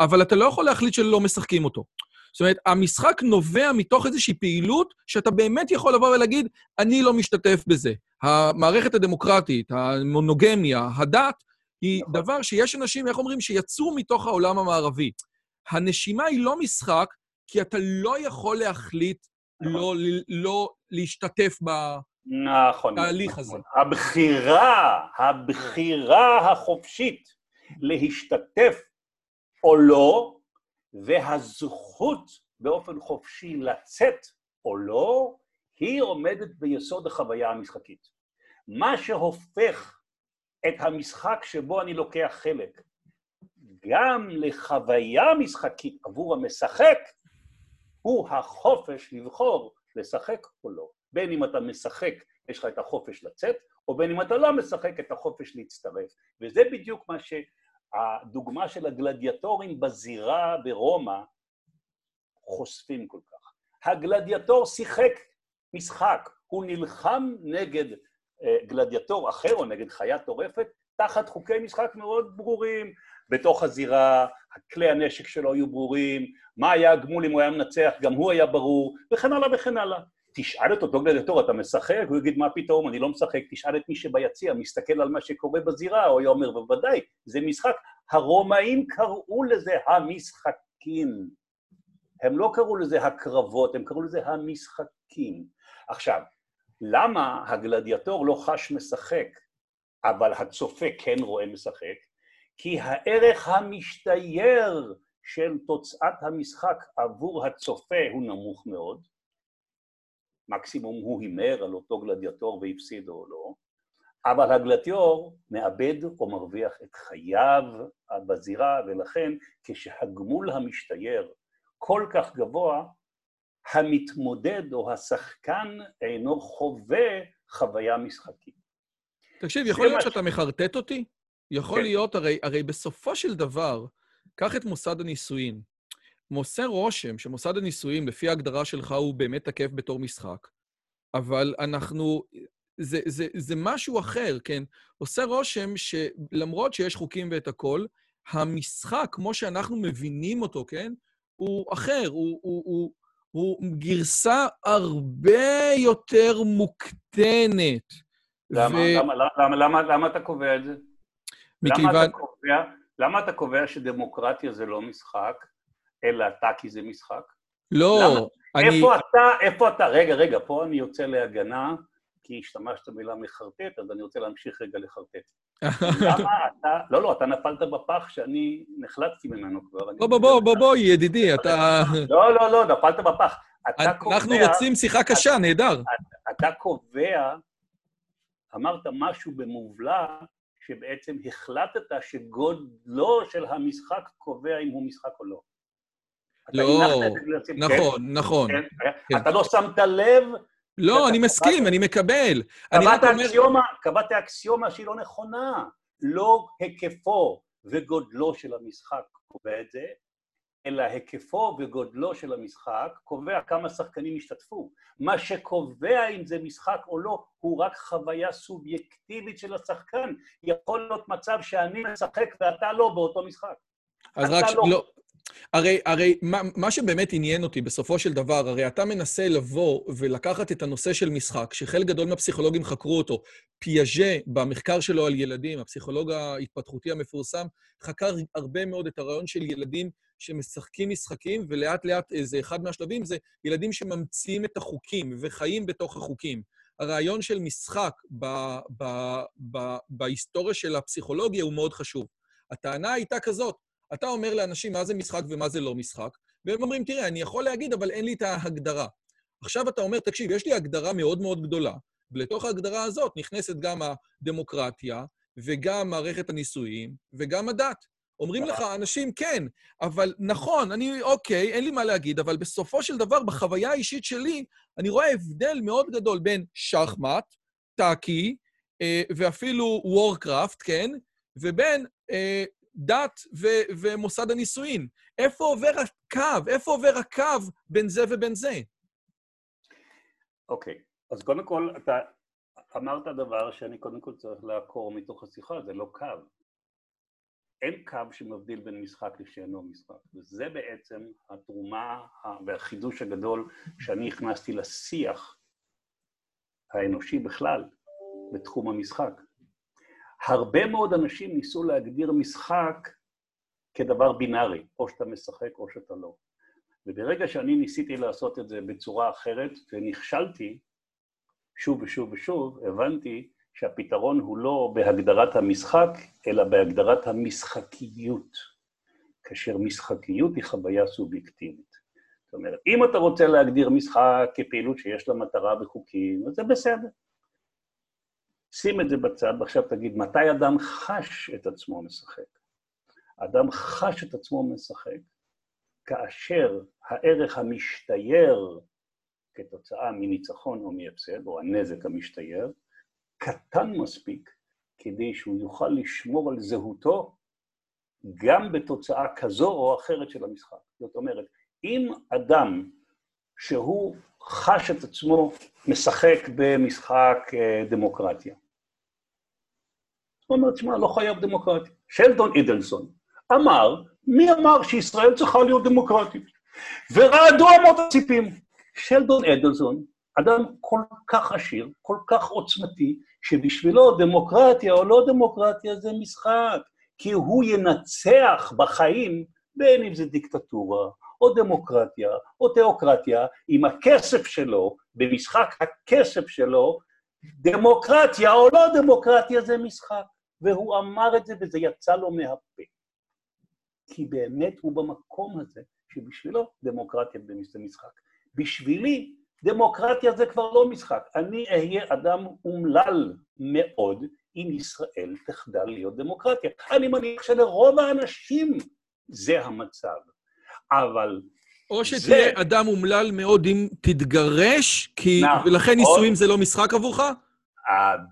אבל אתה לא יכול להחליט שלא משחקים אותו. זאת אומרת, המשחק נובע מתוך איזושהי פעילות שאתה באמת יכול לבוא ולהגיד, אני לא משתתף בזה. המערכת הדמוקרטית, המונוגמיה, הדת, היא נכון. דבר שיש אנשים, איך אומרים, שיצאו מתוך העולם המערבי. הנשימה היא לא משחק, כי אתה לא יכול להחליט נכון. לא, לא להשתתף נכון, בתהליך נכון. הזה. הבחירה, הבחירה החופשית להשתתף או לא, והזכות באופן חופשי לצאת או לא, היא עומדת ביסוד החוויה המשחקית. מה שהופך את המשחק שבו אני לוקח חלק גם לחוויה משחקית עבור המשחק, הוא החופש לבחור לשחק או לא. בין אם אתה משחק, יש לך את החופש לצאת, או בין אם אתה לא משחק, את החופש להצטרף. וזה בדיוק מה שהדוגמה של הגלדיאטורים בזירה ברומא חושפים כל כך. הגלדיאטור שיחק משחק, הוא נלחם נגד אה, גלדיאטור אחר או נגד חיה טורפת, תחת חוקי משחק מאוד ברורים. בתוך הזירה, כלי הנשק שלו היו ברורים, מה היה הגמול אם הוא היה מנצח, גם הוא היה ברור, וכן הלאה וכן הלאה. תשאל את אותו גלדיאטור, אתה משחק? הוא יגיד, מה פתאום, אני לא משחק. תשאל את מי שביציע, מסתכל על מה שקורה בזירה, הוא היה אומר, בוודאי, זה משחק. הרומאים קראו לזה המשחקים. הם לא קראו לזה הקרבות, הם קראו לזה המשחקים. עכשיו, למה הגלדיאטור לא חש משחק, אבל הצופה כן רואה משחק? כי הערך המשתייר של תוצאת המשחק עבור הצופה הוא נמוך מאוד, מקסימום הוא הימר על אותו גלדיאטור והפסיד או לא, אבל הגלדיאטור מאבד או מרוויח את חייו בזירה, ולכן כשהגמול המשתייר כל כך גבוה, המתמודד או השחקן אינו חווה חוויה משחקית. תקשיב, יכול להיות שאתה מחרטט אותי? יכול כן. להיות, הרי, הרי בסופו של דבר, קח את מוסד הנישואין. עושה רושם שמוסד הנישואין, לפי ההגדרה שלך, הוא באמת תקף בתור משחק, אבל אנחנו... זה, זה, זה משהו אחר, כן? עושה רושם שלמרות שיש חוקים ואת הכול, המשחק, כמו שאנחנו מבינים אותו, כן? הוא אחר, הוא, הוא, הוא, הוא גרסה הרבה יותר מוקטנת. למה, ו... למה, למה, למה, למה אתה קובע את זה? מכיוון... למה אתה, קובע, למה אתה קובע שדמוקרטיה זה לא משחק, אלא אתה כי זה משחק? לא, למה, אני... איפה אתה, איפה אתה, רגע, רגע, פה אני יוצא להגנה, כי השתמשת במילה מחרטט, אז אני רוצה להמשיך רגע לחרטט. למה אתה, לא, לא, אתה נפלת בפח שאני נחלצתי ממנו כבר. בוא, בוא, בוא, בוא, בוא, ידידי, אתה... לא, לא, לא, נפלת בפח. אתה קובע... אנחנו רוצים שיחה קשה, נהדר. אתה קובע, אמרת משהו במובלע, שבעצם החלטת שגודלו של המשחק קובע אם הוא משחק או לא. לא, נכון, כן? נכון. כן? כן. אתה לא שמת לב... לא, אני מסכים, אני מקבל. קבעת אקסיומה, קבעת אקסיומה שהיא לא נכונה. לא היקפו וגודלו של המשחק קובע את זה, אלא היקפו וגודלו של המשחק קובע כמה שחקנים ישתתפו. מה שקובע אם זה משחק או לא, הוא רק חוויה סובייקטיבית של השחקן. יכול להיות מצב שאני משחק ואתה לא באותו משחק. אז רק, לא. הרי, הרי מה, מה שבאמת עניין אותי בסופו של דבר, הרי אתה מנסה לבוא ולקחת את הנושא של משחק, שחלק גדול מהפסיכולוגים חקרו אותו. פיאז'ה, במחקר שלו על ילדים, הפסיכולוג ההתפתחותי המפורסם, חקר הרבה מאוד את הרעיון של ילדים שמשחקים משחקים, ולאט לאט איזה אחד מהשלבים זה ילדים שממציאים את החוקים וחיים בתוך החוקים. הרעיון של משחק ב, ב, ב, בהיסטוריה של הפסיכולוגיה הוא מאוד חשוב. הטענה הייתה כזאת, אתה אומר לאנשים מה זה משחק ומה זה לא משחק, והם אומרים, תראה, אני יכול להגיד, אבל אין לי את ההגדרה. עכשיו אתה אומר, תקשיב, יש לי הגדרה מאוד מאוד גדולה, ולתוך ההגדרה הזאת נכנסת גם הדמוקרטיה, וגם מערכת הנישואים, וגם הדת. אומרים לך אנשים, כן, אבל נכון, אני, אוקיי, אין לי מה להגיד, אבל בסופו של דבר, בחוויה האישית שלי, אני רואה הבדל מאוד גדול בין שחמט, טאקי, אה, ואפילו וורקראפט, כן, ובין אה, דת ו- ומוסד הנישואין. איפה עובר הקו? איפה עובר הקו בין זה ובין זה? אוקיי, okay. אז קודם כל, אתה אמרת דבר שאני קודם כל צריך לעקור מתוך השיחה, זה לא קו. אין קו שמבדיל בין משחק לשאינו משחק, וזה בעצם התרומה והחידוש הגדול שאני הכנסתי לשיח האנושי בכלל בתחום המשחק. הרבה מאוד אנשים ניסו להגדיר משחק כדבר בינארי, או שאתה משחק או שאתה לא. וברגע שאני ניסיתי לעשות את זה בצורה אחרת ונכשלתי, שוב ושוב ושוב, הבנתי שהפתרון הוא לא בהגדרת המשחק, אלא בהגדרת המשחקיות, כאשר משחקיות היא חוויה סובייקטיבית. זאת אומרת, אם אתה רוצה להגדיר משחק כפעילות שיש לה מטרה וחוקים, אז זה בסדר. שים את זה בצד, ועכשיו תגיד, מתי אדם חש את עצמו משחק? אדם חש את עצמו משחק כאשר הערך המשתייר כתוצאה מניצחון או מהפסד, או הנזק המשתייר, קטן מספיק כדי שהוא יוכל לשמור על זהותו גם בתוצאה כזו או אחרת של המשחק. זאת אומרת, אם אדם שהוא חש את עצמו משחק במשחק אה, דמוקרטיה. הוא אומר, תשמע, לא חייב דמוקרטיה. שלדון אידלסון אמר, מי אמר שישראל צריכה להיות דמוקרטית? ורעדו אמות הציפים. שלדון אדלסון, אדם כל כך עשיר, כל כך עוצמתי, שבשבילו דמוקרטיה או לא דמוקרטיה זה משחק, כי הוא ינצח בחיים, בין אם זה דיקטטורה, או דמוקרטיה, או תיאוקרטיה, עם הכסף שלו, במשחק הכסף שלו, דמוקרטיה או לא דמוקרטיה זה משחק. והוא אמר את זה וזה יצא לו מהפה. כי באמת הוא במקום הזה, שבשבילו דמוקרטיה זה משחק. בשבילי, דמוקרטיה זה כבר לא משחק. אני אהיה אדם אומלל מאוד אם ישראל תחדל להיות דמוקרטיה. אני מניח שלרוב האנשים זה המצב. אבל... או שתהיה זה... אדם אומלל מאוד אם תתגרש, כי... נע, ולכן נישואים זה לא משחק עבורך?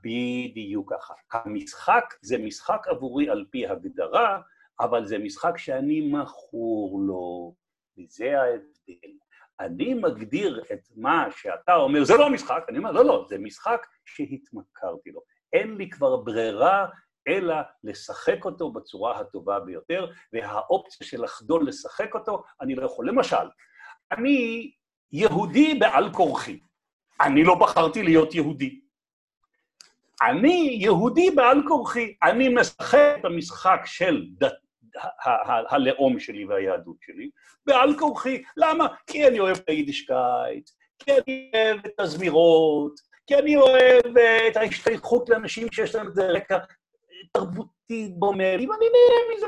בדיוק ככה. המשחק זה משחק עבורי על פי הגדרה, אבל זה משחק שאני מכור לו, וזה ההבדל. אני מגדיר את מה שאתה אומר, זה לא משחק, אני אומר, לא, לא, זה משחק שהתמכרתי לו. אין לי כבר ברירה אלא לשחק אותו בצורה הטובה ביותר, והאופציה של לחדול לשחק אותו, אני לא יכול. למשל, אני יהודי בעל כורחי. אני לא בחרתי להיות יהודי. אני יהודי בעל כורחי. אני משחק את המשחק של דת, הלאום שלי והיהדות שלי, בעל כורחי. למה? כי אני אוהב את היידישקייט, כי אני אוהב את הזמירות, כי אני אוהב את ההשתייכות לאנשים שיש להם איזה רקע תרבותי דומה לי, ואני נהנה מזה.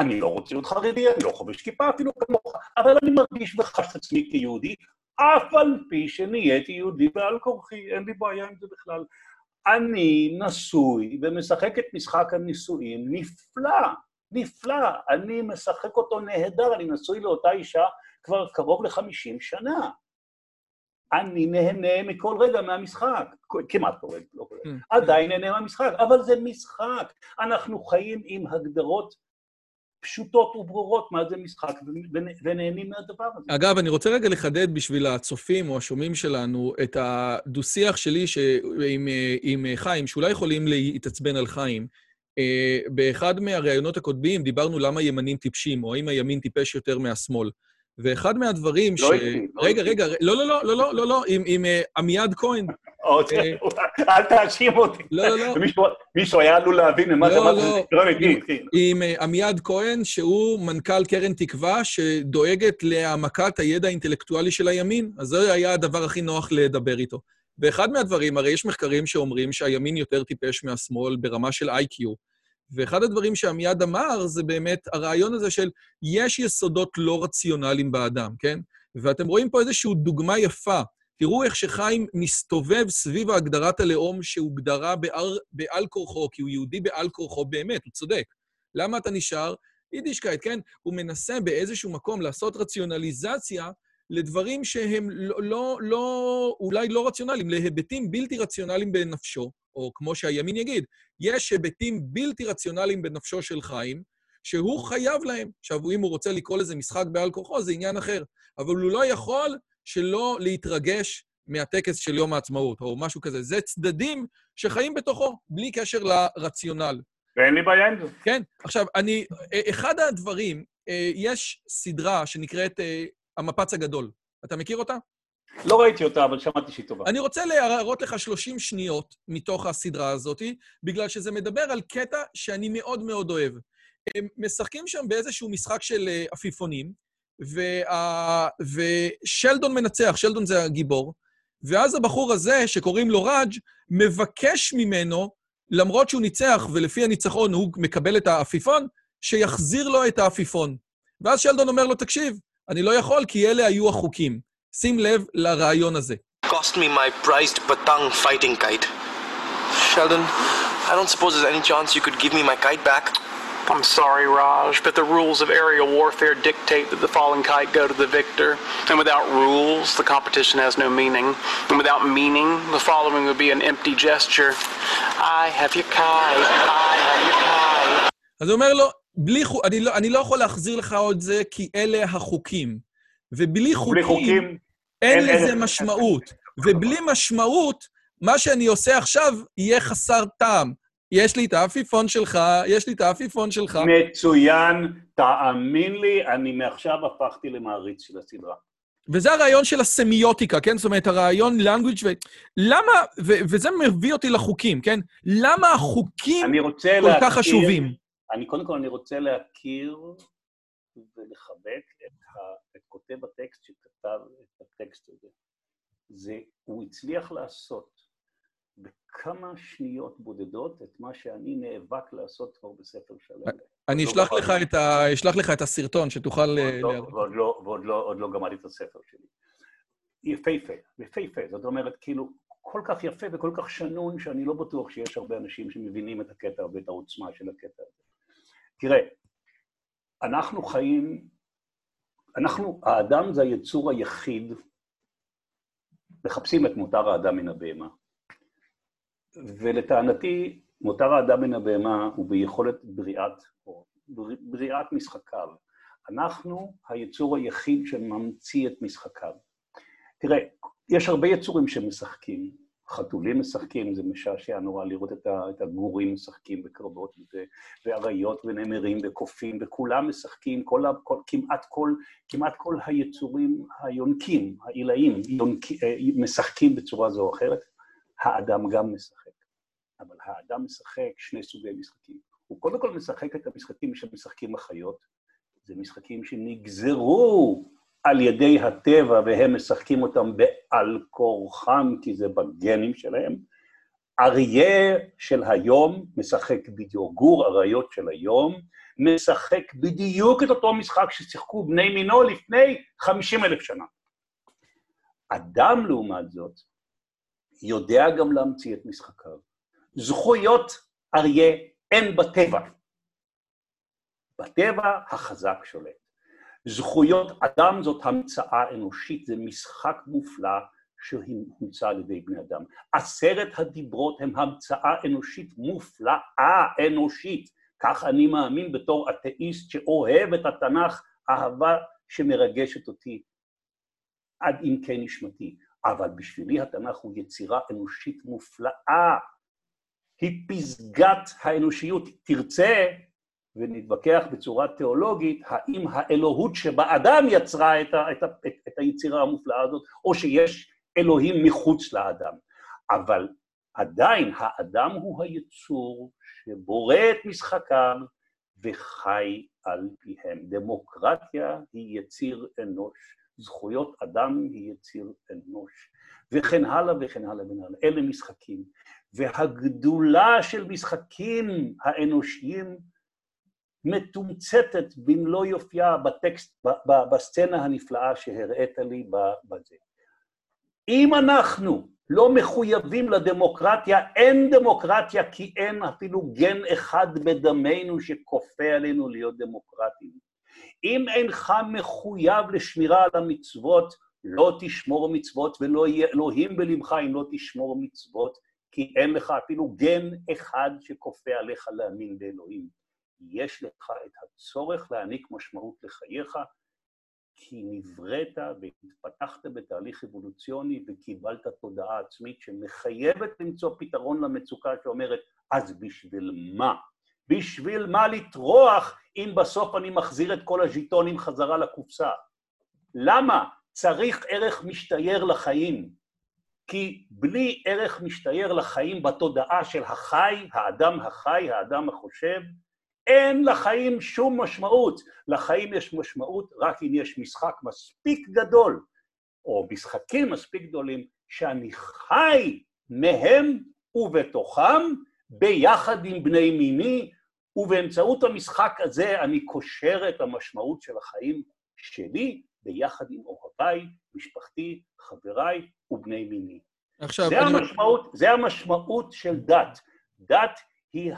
אני לא רוצה להיות חרדי, אני לא חובש כיפה אפילו כמוך, אבל אני מרגיש וחש את עצמי כיהודי, אף על פי שנהייתי יהודי בעל כורחי, אין לי בעיה עם זה בכלל. אני נשוי ומשחק את משחק הנישואים נפלא, נפלא. אני משחק אותו נהדר, אני נשוי לאותה אישה כבר קרוב לחמישים שנה. אני נהנה מכל רגע מהמשחק, כמעט כל רגע, לא כל רגע, mm. עדיין נהנה מהמשחק, אבל זה משחק. אנחנו חיים עם הגדרות פשוטות וברורות מה זה משחק, ונהנים מהדבר הזה. אגב, אני רוצה רגע לחדד בשביל הצופים או השומעים שלנו את הדו-שיח שלי ש... עם, עם חיים, שאולי יכולים להתעצבן על חיים. אה, באחד מהראיונות הקודמים דיברנו למה ימנים טיפשים, או האם הימין טיפש יותר מהשמאל. ואחד מהדברים לא ש... איתי, לא רגע, רגע, לא, לא, לא, לא, לא, לא, לא, עם, uh, עמיעד כהן. אוקיי, אל תאשים אותי. לא, לא, לא. מישהו היה עלול להבין ממה זה, מה זה, לא, עם עמיעד כהן, שהוא מנכ"ל קרן תקווה, שדואגת להעמקת הידע האינטלקטואלי של הימין, אז זה היה הדבר הכי נוח לדבר איתו. ואחד מהדברים, הרי יש מחקרים שאומרים שהימין יותר טיפש מהשמאל ברמה של איי-קיו. ואחד הדברים שעמיעד אמר זה באמת הרעיון הזה של יש יסודות לא רציונליים באדם, כן? ואתם רואים פה איזושהי דוגמה יפה. תראו איך שחיים מסתובב סביב הגדרת הלאום שהוגדרה בעל, בעל כורחו, כי הוא יהודי בעל כורחו באמת, הוא צודק. למה אתה נשאר? יידישקייט, כן? הוא מנסה באיזשהו מקום לעשות רציונליזציה לדברים שהם לא, לא, לא, אולי לא רציונליים, להיבטים בלתי רציונליים בנפשו, או כמו שהימין יגיד, יש היבטים בלתי רציונליים בנפשו של חיים, שהוא חייב להם. עכשיו, אם הוא רוצה לקרוא לזה משחק בעל כוחו, זה עניין אחר. אבל הוא לא יכול שלא להתרגש מהטקס של יום העצמאות, או משהו כזה. זה צדדים שחיים בתוכו, בלי קשר לרציונל. ואין לי בעיה עם זה. כן. עכשיו, אני... אחד הדברים, אה, יש סדרה שנקראת אה, המפץ הגדול. אתה מכיר אותה? לא ראיתי אותה, אבל שמעתי שהיא טובה. אני רוצה להראות לך 30 שניות מתוך הסדרה הזאת, בגלל שזה מדבר על קטע שאני מאוד מאוד אוהב. הם משחקים שם באיזשהו משחק של אה, עפיפונים, וה... ושלדון מנצח, שלדון זה הגיבור, ואז הבחור הזה, שקוראים לו ראג', מבקש ממנו, למרות שהוא ניצח ולפי הניצחון הוא מקבל את העפיפון, שיחזיר לו את העפיפון. ואז שלדון אומר לו, תקשיב, אני לא יכול כי אלה היו החוקים. שים לב לרעיון הזה. cost me my prized patang fighting kite. Sheldon, I don't suppose there's any chance you could give me my kite back? I'm sorry, Raj, but the rules of aerial warfare dictate that the fallen kite go to the victor. And without rules, the competition has no meaning. And without meaning, the following would be an empty gesture. I have your kite, I have your kite. אז הוא אומר לו, בלי חוק, אני לא, אני לא יכול להחזיר לך עוד זה, כי אלה החוקים. ובלי חוקים... חוקים. אין אין- לזה אין- משמעות. ובלי משמעות, מה שאני עושה עכשיו יהיה חסר טעם. יש לי את העפיפון שלך, יש לי את העפיפון שלך. מצוין, תאמין לי, אני מעכשיו הפכתי למעריץ של הסדרה. וזה הרעיון של הסמיוטיקה, כן? זאת אומרת, הרעיון language ו... למה, ו- וזה מביא אותי לחוקים, כן? למה החוקים אני רוצה כל להכיר... כך חשובים? אני קודם כל, אני רוצה להכיר ולחבק את, ה, את כותב הטקסט שכתב את הטקסט הזה. זה, הוא הצליח לעשות בכמה שניות בודדות את מה שאני נאבק לעשות כבר בספר שלם. אני לא אשלח. לך את ה- אשלח לך את הסרטון שתוכל... ועוד אה, לא- להראות. ועוד לא- ועוד לא- עוד לא גמרתי את הספר שלי. יפהפה, יפהפה, זאת אומרת, כאילו, כל כך יפה וכל כך שנון, שאני לא בטוח שיש הרבה אנשים שמבינים את הקטע ואת העוצמה של הקטע הזה. תראה, אנחנו חיים, אנחנו, האדם זה היצור היחיד, מחפשים את מותר האדם מן הבהמה. ולטענתי, מותר האדם מן הבהמה הוא ביכולת בריאת, או בר- בריאת משחקיו. אנחנו היצור היחיד שממציא את משחקיו. תראה, יש הרבה יצורים שמשחקים. חתולים משחקים, זה משעשע נורא לראות את, הגורים משחקים בקרבות, ואריות ונמרים וקופים, וכולם משחקים, כל, כל, כמעט, כל, כמעט כל היצורים היונקים, העילאים, אה, משחקים בצורה זו או אחרת. האדם גם משחק. אבל האדם משחק שני סוגי משחקים. הוא קודם כל משחק את המשחקים שמשחקים החיות, זה משחקים שנגזרו על ידי הטבע והם משחקים אותם בעל כורחם, כי זה בגנים שלהם. אריה של היום משחק בדיוק, גור אריות של היום משחק בדיוק את אותו משחק ששיחקו בני מינו לפני 50 אלף שנה. אדם, לעומת זאת, יודע גם להמציא את משחקיו. זכויות אריה אין בטבע. בטבע החזק שולט. זכויות אדם זאת המצאה אנושית, זה משחק מופלא שהומצא על ידי בני אדם. עשרת הדיברות הם המצאה אנושית מופלאה אנושית. כך אני מאמין בתור אתאיסט שאוהב את התנ"ך, אהבה שמרגשת אותי עד עמקי נשמתי. אבל בשבילי התנ"ך הוא יצירה אנושית מופלאה. היא פסגת האנושיות. תרצה, ונתווכח בצורה תיאולוגית, האם האלוהות שבאדם יצרה את, ה, את, ה, את, את היצירה המופלאה הזאת, או שיש אלוהים מחוץ לאדם. אבל עדיין האדם הוא היצור שבורא את משחקיו וחי על פיהם. דמוקרטיה היא יציר אנוש, זכויות אדם היא יציר אנוש, וכן הלאה וכן הלאה וכן הלאה. אלה משחקים. והגדולה של משחקים האנושיים מתומצתת במלוא יופייה בטקסט, בסצנה הנפלאה שהראית לי בזה. אם אנחנו לא מחויבים לדמוקרטיה, אין דמוקרטיה כי אין אפילו גן אחד בדמנו שכופה עלינו להיות דמוקרטים. אם אינך מחויב לשמירה על המצוות, לא תשמור מצוות ולא יהיה אלוהים בלבך אם לא תשמור מצוות, כי אין לך אפילו גן אחד שכופה עליך להאמין באלוהים. יש לך את הצורך להעניק משמעות לחייך, כי נבראת והתפתחת בתהליך אבולוציוני וקיבלת תודעה עצמית שמחייבת למצוא פתרון למצוקה שאומרת, אז בשביל מה? בשביל מה לטרוח אם בסוף אני מחזיר את כל הז'יטונים חזרה לקופסה? למה צריך ערך משתייר לחיים? כי בלי ערך משתייר לחיים בתודעה של החי, האדם החי, האדם החושב, אין לחיים שום משמעות. לחיים יש משמעות רק אם יש משחק מספיק גדול, או משחקים מספיק גדולים, שאני חי מהם ובתוכם, ביחד עם בני מיני, ובאמצעות המשחק הזה אני קושר את המשמעות של החיים שלי ביחד עם אוהביי, משפחתי, חבריי ובני מיני. עכשיו, זה אני... המשמעות, זה המשמעות של דת. דת היא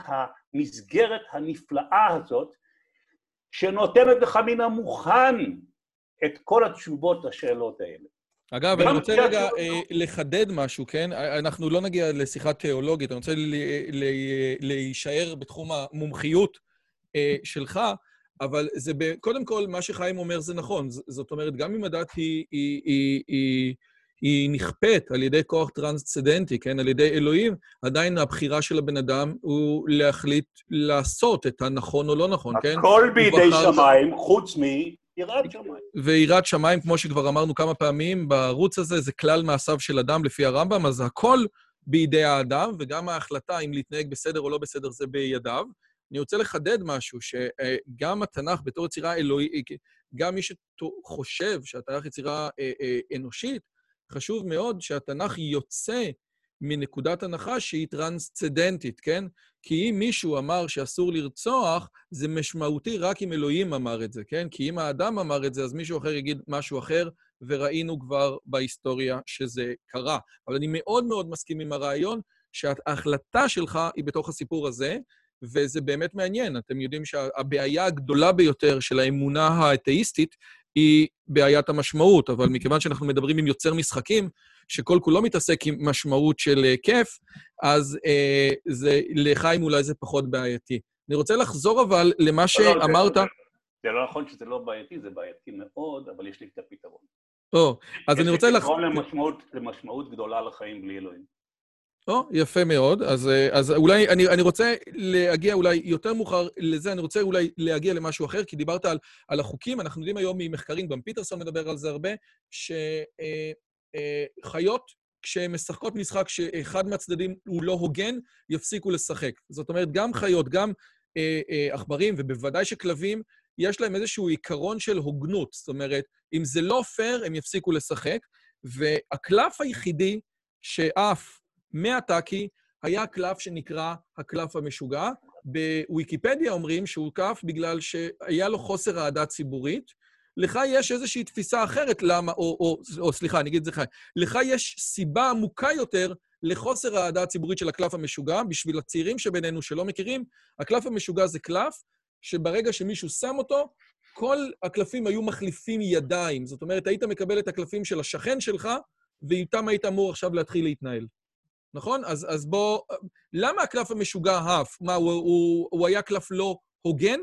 המסגרת הנפלאה הזאת, שנותנת לך מן המוכן את כל התשובות לשאלות האלה. אגב, אני רוצה רגע אה, לחדד משהו, כן? אנחנו לא נגיע לשיחה תיאולוגית, אני רוצה להישאר בתחום המומחיות אה, שלך, אבל זה, ב... קודם כל, מה שחיים אומר זה נכון. ז- זאת אומרת, גם אם הדת היא, היא, היא, היא, היא נכפית על ידי כוח טרנסצדנטי, כן? על ידי אלוהים, עדיין הבחירה של הבן אדם הוא להחליט לעשות את הנכון או לא נכון, כן? הכל בידי בחר- שמיים, חוץ מיראת שמיים. ויראת שמיים, כמו שכבר אמרנו כמה פעמים בערוץ הזה, זה כלל מעשיו של אדם לפי הרמב"ם, אז הכל בידי האדם, וגם ההחלטה אם להתנהג בסדר או לא בסדר זה בידיו. אני רוצה לחדד משהו, שגם התנ"ך בתור יצירה אלוהית, גם מי שחושב שהתנ"ך יצירה אה, אה, אנושית, חשוב מאוד שהתנ"ך יוצא מנקודת הנחה שהיא טרנסצדנטית, כן? כי אם מישהו אמר שאסור לרצוח, זה משמעותי רק אם אלוהים אמר את זה, כן? כי אם האדם אמר את זה, אז מישהו אחר יגיד משהו אחר, וראינו כבר בהיסטוריה שזה קרה. אבל אני מאוד מאוד מסכים עם הרעיון שההחלטה שלך היא בתוך הסיפור הזה, וזה באמת מעניין. אתם יודעים שהבעיה הגדולה ביותר של האמונה האתאיסטית היא בעיית המשמעות, אבל מכיוון שאנחנו מדברים עם יוצר משחקים, שכל כולו מתעסק עם משמעות של אה, כיף, אז אה, זה, לחיים אולי זה פחות בעייתי. אני רוצה לחזור אבל למה לא, לא, שאמרת... זה- זה לא נכון שזה לא בעייתי, זה בעייתי מאוד, אבל יש לי את הפתרון. או, אז אני רוצה יש לי. פתרון למשמעות גדולה לחיים בלי אלוהים. או, יפה מאוד. אז, אה, אז אולי, אני, אני רוצה להגיע אולי יותר מאוחר לזה, אני רוצה אולי להגיע למשהו אחר, כי דיברת על, על החוקים, אנחנו יודעים היום ממחקרים, גם פיטרסון מדבר על זה הרבה, שחיות, כשהן משחקות משחק שאחד מהצדדים הוא לא הוגן, יפסיקו לשחק. זאת אומרת, גם חיות, גם אה, אה, עכברים, ובוודאי שכלבים, יש להם איזשהו עיקרון של הוגנות. זאת אומרת, אם זה לא פייר, הם יפסיקו לשחק. והקלף היחידי שעף מהטאקי היה קלף שנקרא הקלף המשוגע. בוויקיפדיה אומרים שהוא קף בגלל שהיה לו חוסר אהדה ציבורית. לך יש איזושהי תפיסה אחרת למה, או, או, או סליחה, אני אגיד את זה לך, לך יש סיבה עמוקה יותר לחוסר האהדה הציבורית של הקלף המשוגע. בשביל הצעירים שבינינו שלא מכירים, הקלף המשוגע זה קלף שברגע שמישהו שם אותו, כל הקלפים היו מחליפים ידיים. זאת אומרת, היית מקבל את הקלפים של השכן שלך, ואיתם היית אמור עכשיו להתחיל להתנהל. נכון? אז, אז בוא... למה הקלף המשוגע עף? מה, הוא, הוא, הוא היה קלף לא הוגן?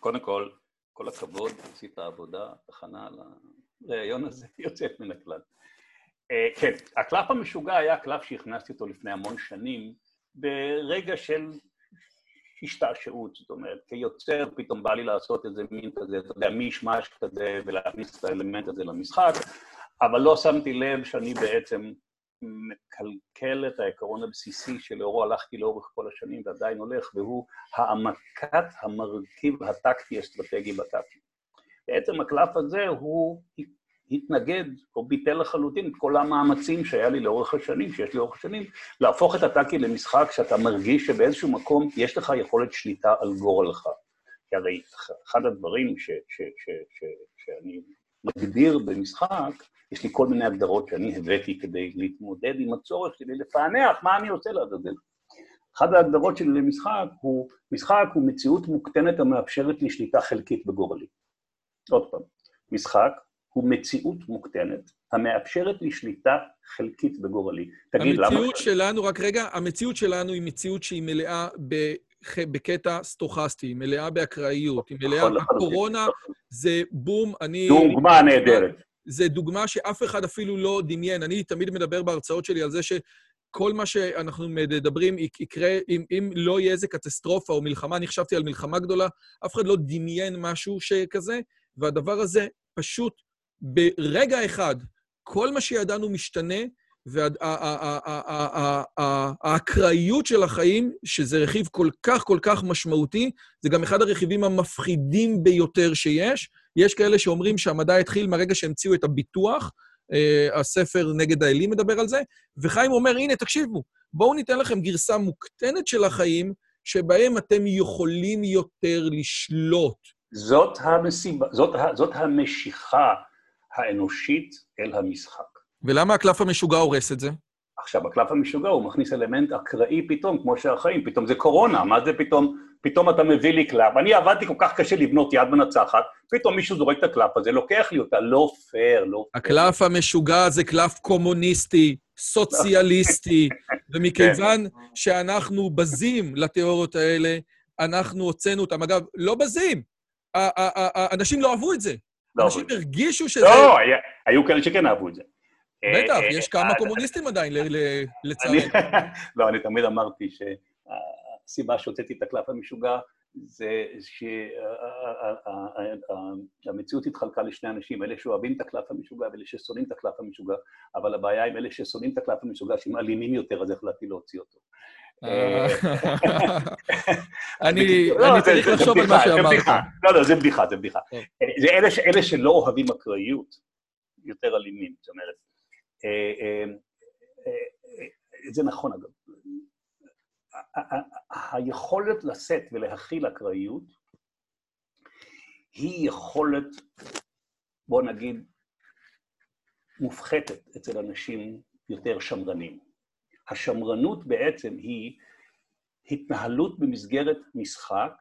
קודם כל, כל הכבוד, עשית עבודה, הכנה לראיון הזה, יוצאת מן הכלל. Uh, כן, הקלף המשוגע היה קלף שהכנסתי אותו לפני המון שנים, ברגע של השתעשעות, זאת אומרת, כיוצר פתאום בא לי לעשות איזה מין כזה, אתה יודע, מישמש כזה, ולהכניס את האלמנט הזה למשחק, אבל לא שמתי לב שאני בעצם מקלקל את העיקרון הבסיסי שלאורו הלכתי לאורך כל השנים ועדיין הולך, והוא העמקת המרכיב הטקטי-אסטרטגי בטקטי. בעצם הקלף הזה הוא התנגד או ביטל לחלוטין את כל המאמצים שהיה לי לאורך השנים, שיש לי לאורך השנים, להפוך את הטאקי למשחק שאתה מרגיש שבאיזשהו מקום יש לך יכולת שליטה על גורלך. כי הרי אחד הדברים ש, ש, ש, ש, שאני מגדיר במשחק, יש לי כל מיני הגדרות שאני הבאתי כדי להתמודד עם הצורך שלי לפענח מה אני רוצה לעזאזל. אחת ההגדרות שלי למשחק הוא, משחק הוא מציאות מוקטנת המאפשרת לי שליטה חלקית בגורלי. עוד פעם, משחק הוא מציאות מוקטנת המאפשרת לי שליטה חלקית בגורלי. תגיד, למה... המציאות שלנו, רק רגע, המציאות שלנו היא מציאות שהיא מלאה ב... בקטע סטוכסטי, היא מלאה באקראיות, היא מלאה... הקורונה זה בום, אני... דוגמה נהדרת. זה דוגמה שאף אחד אפילו לא דמיין. אני תמיד מדבר בהרצאות שלי על זה שכל מה שאנחנו מדברים יקרה, אם, אם לא יהיה איזה קטסטרופה או מלחמה, אני חשבתי על מלחמה גדולה, אף אחד לא דמיין משהו שכזה, והדבר הזה פשוט ברגע אחד, כל מה שידענו משתנה, והאקראיות של החיים, שזה רכיב כל כך כל כך משמעותי, זה גם אחד הרכיבים המפחידים ביותר שיש. יש כאלה שאומרים שהמדע התחיל מהרגע שהמציאו את הביטוח, הספר נגד האלים מדבר על זה, וחיים אומר, הנה, תקשיבו, בואו ניתן לכם גרסה מוקטנת של החיים, שבהם אתם יכולים יותר לשלוט. זאת המשיכה האנושית אל המשחק. ולמה הקלף המשוגע הורס את זה? עכשיו, הקלף המשוגע הוא מכניס אלמנט אקראי פתאום, כמו שהחיים, פתאום זה קורונה, מה זה פתאום, פתאום אתה מביא לי קלף. אני עבדתי כל כך קשה לבנות יד מנצחת, פתאום מישהו זורק את הקלף הזה, לוקח לי אותה, לא פייר, לא פייר. הקלף המשוגע זה קלף קומוניסטי, סוציאליסטי, ומכיוון שאנחנו בזים לתיאוריות האלה, אנחנו הוצאנו אותם. אגב, לא בזים. אנשים לא אהבו את זה. לא אנשים הרגישו שזה... לא, היו כאלה שכן אהבו את זה. בטח, אה, יש אה, כמה אה, קומוניסטים עדיין, ל- אני- לצערי. לא, אני תמיד אמרתי שהסיבה שהוצאתי את הקלף המשוגע זה שהמציאות התחלקה לשני אנשים, אלה שאוהבים את הקלף המשוגע ואלה ששונאים את הקלף המשוגע, אבל הבעיה עם אלה ששונאים את הקלף המשוגע, שהם אלימים יותר, אז החלטתי להוציא אותו. אה, אני לא, צריך לחשוב על מה שאמרת. לא, לא, זה בדיחה, זה בדיחה. זה אלה שלא אוהבים אקראיות, יותר אלימים, זאת אומרת. אה, אה, אה, זה נכון, אגב. היכולת לשאת ולהכיל אקראיות היא יכולת, בוא נגיד, מופחתת אצל אנשים יותר שמרנים. השמרנות בעצם היא התנהלות במסגרת משחק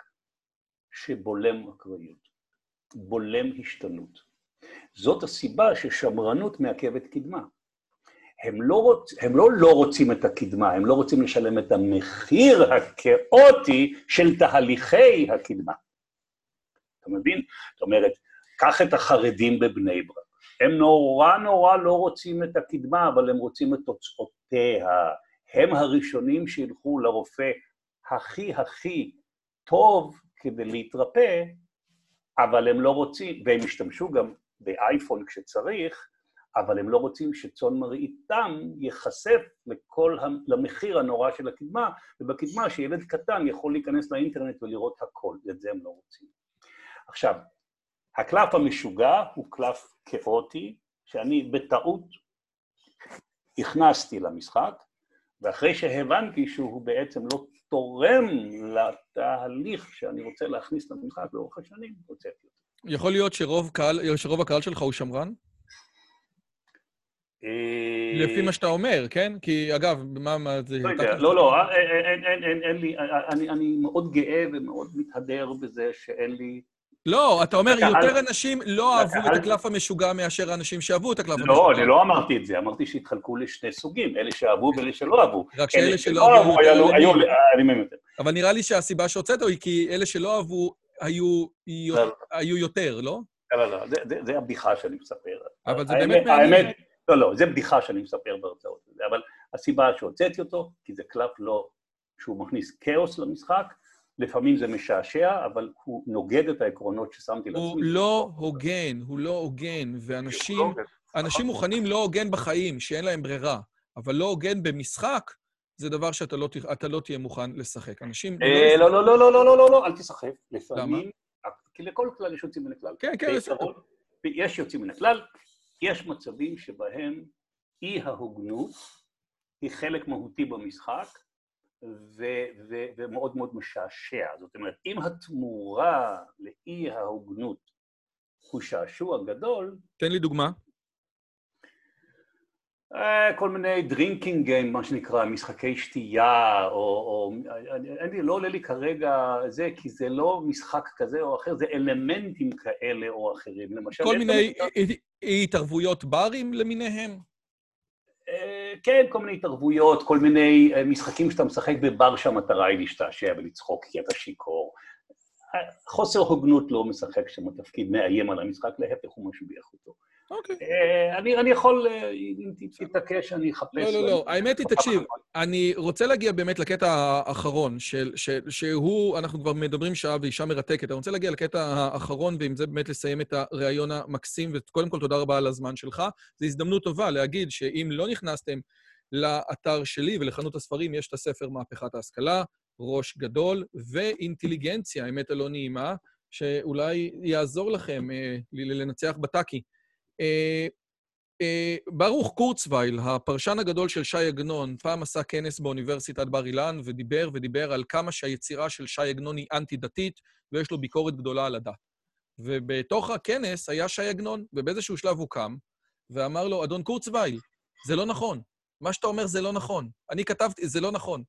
שבולם אקראיות, בולם השתנות. זאת הסיבה ששמרנות מעכבת קדמה. הם לא, רוצ... הם לא לא רוצים את הקדמה, הם לא רוצים לשלם את המחיר הכאוטי של תהליכי הקדמה. אתה מבין? זאת אומרת, קח את החרדים בבני ברק. הם נורא נורא לא רוצים את הקדמה, אבל הם רוצים את תוצאותיה. הם הראשונים שילכו לרופא הכי הכי טוב כדי להתרפא, אבל הם לא רוצים, והם ישתמשו גם באייפון כשצריך, אבל הם לא רוצים שצאן מרעיתם ייחשף למחיר הנורא של הקדמה, ובקדמה שילד קטן יכול להיכנס לאינטרנט ולראות הכל, את זה הם לא רוצים. עכשיו, הקלף המשוגע הוא קלף כאוטי, שאני בטעות הכנסתי למשחק, ואחרי שהבנתי שהוא בעצם לא תורם לתהליך שאני רוצה להכניס למשחק לאורך השנים, הוצאתי אותו. יכול להיות שרוב קהל- שרוב הקהל שלך הוא שמרן? אה, לפי מה שאתה אומר, כן? כי אגב, מה, מה זה... לא יודע, לא, לא, אה, אין, אין, אין, אין, אין לי, אה, אני, אני מאוד גאה ומאוד מתהדר בזה שאין לי... לא, אתה אומר, יותר אנשים לא אהבו את הקלף המשוגע מאשר האנשים שאהבו את הקלף המשוגע. לא, אני לא אמרתי את זה, אמרתי שהתחלקו לשני סוגים, אלה שאהבו ואלה שלא אהבו. רק שאלה אלה שלא אהבו היו אלימים. אלימים יותר. אבל נראה לי שהסיבה שהוצאת היא כי אלה שלא אהבו היו לא. היו יותר, לא? לא, לא, לא, זה- הבדיחה שאני מספר. אבל זה באמת מעניין. האמת, לא, לא, זה בדיחה שאני מספר בהרצאות. אבל הסיבה שהוצאתי אותו, כי זה קלף לא, שהוא מכניס כאוס למשחק, לפעמים זה משעשע, אבל הוא נוגד את העקרונות ששמתי לעצמי. הוא לא הוגן, הוא לא הוגן, ואנשים אנשים מוכנים לא הוגן בחיים, שאין להם ברירה, אבל לא הוגן במשחק, זה דבר שאתה לא, אתה לא תהיה מוכן לשחק. אנשים... אה, לא, לא, לא, לא, לא, לא, לא, לא, אל תשחק. לפעמים, כי לכל כלל יש יוצאים מן הכלל. כן, כן, בעיקרון, יש יוצאים מן הכלל, יש מצבים שבהם אי ההוגנות היא חלק מהותי במשחק, ו- ו- ומאוד מאוד משעשע. זאת אומרת, אם התמורה לאי ההוגנות הוא שעשוע גדול, תן לי דוגמה. אה, כל מיני drinking game, מה שנקרא, משחקי שתייה, או... או אני, אני, לא עולה לי כרגע זה, כי זה לא משחק כזה או אחר, זה אלמנטים כאלה או אחרים. למשל... כל מיני אי- התערבויות ברים למיניהם. אה, כן, כל מיני התערבויות, כל מיני אה, משחקים שאתה משחק בבר שהמטרה היא להשתעשע ולצחוק כי אתה שיכור. חוסר הוגנות לא משחק שם תפקיד מאיים על המשחק, להפך הוא משביח אותו. אוקיי. אה, אני, יכול, אה, אם תתעקש, אני אחפש... לא, לא, לא. האמת היא, תקשיב, אני רוצה להגיע באמת לקטע האחרון, שהוא, אנחנו כבר מדברים שעה ואישה מרתקת, אני רוצה להגיע לקטע האחרון, ועם זה באמת לסיים את הראיון המקסים, וקודם כל תודה רבה על הזמן שלך. זו הזדמנות טובה להגיד שאם לא נכנסתם לאתר שלי ולחנות הספרים, יש את הספר מהפכת ההשכלה, ראש גדול, ואינטליגנציה, האמת הלא נעימה, שאולי יעזור לכם אה, לנצח בטאקי. אה, אה, ברוך קורצווייל, הפרשן הגדול של ש"י עגנון, פעם עשה כנס באוניברסיטת בר אילן ודיבר ודיבר על כמה שהיצירה של ש"י עגנון היא אנטי-דתית, ויש לו ביקורת גדולה על הדת. ובתוך הכנס היה ש"י עגנון, ובאיזשהו שלב הוא קם ואמר לו, אדון קורצווייל, זה לא נכון. מה שאתה אומר זה לא נכון. אני כתבתי, זה לא נכון.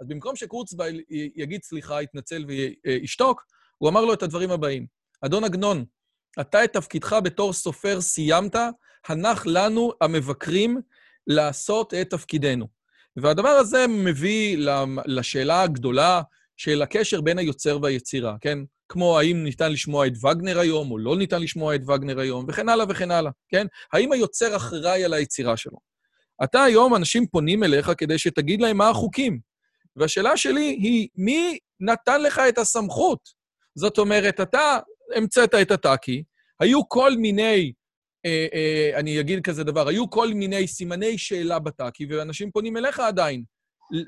אז במקום שקורצווייל יגיד סליחה, יתנצל וישתוק, הוא אמר לו את הדברים הבאים: אדון עגנון, אתה את תפקידך בתור סופר סיימת, הנח לנו, המבקרים, לעשות את תפקידנו. והדבר הזה מביא לשאלה הגדולה של הקשר בין היוצר והיצירה, כן? כמו האם ניתן לשמוע את וגנר היום, או לא ניתן לשמוע את וגנר היום, וכן הלאה וכן הלאה, כן? האם היוצר אחראי על היצירה שלו? אתה היום, אנשים פונים אליך כדי שתגיד להם מה החוקים. והשאלה שלי היא, מי נתן לך את הסמכות? זאת אומרת, אתה המצאת את הטאקי, היו כל מיני, אה, אה, אני אגיד כזה דבר, היו כל מיני סימני שאלה בטאקי, ואנשים פונים אליך עדיין.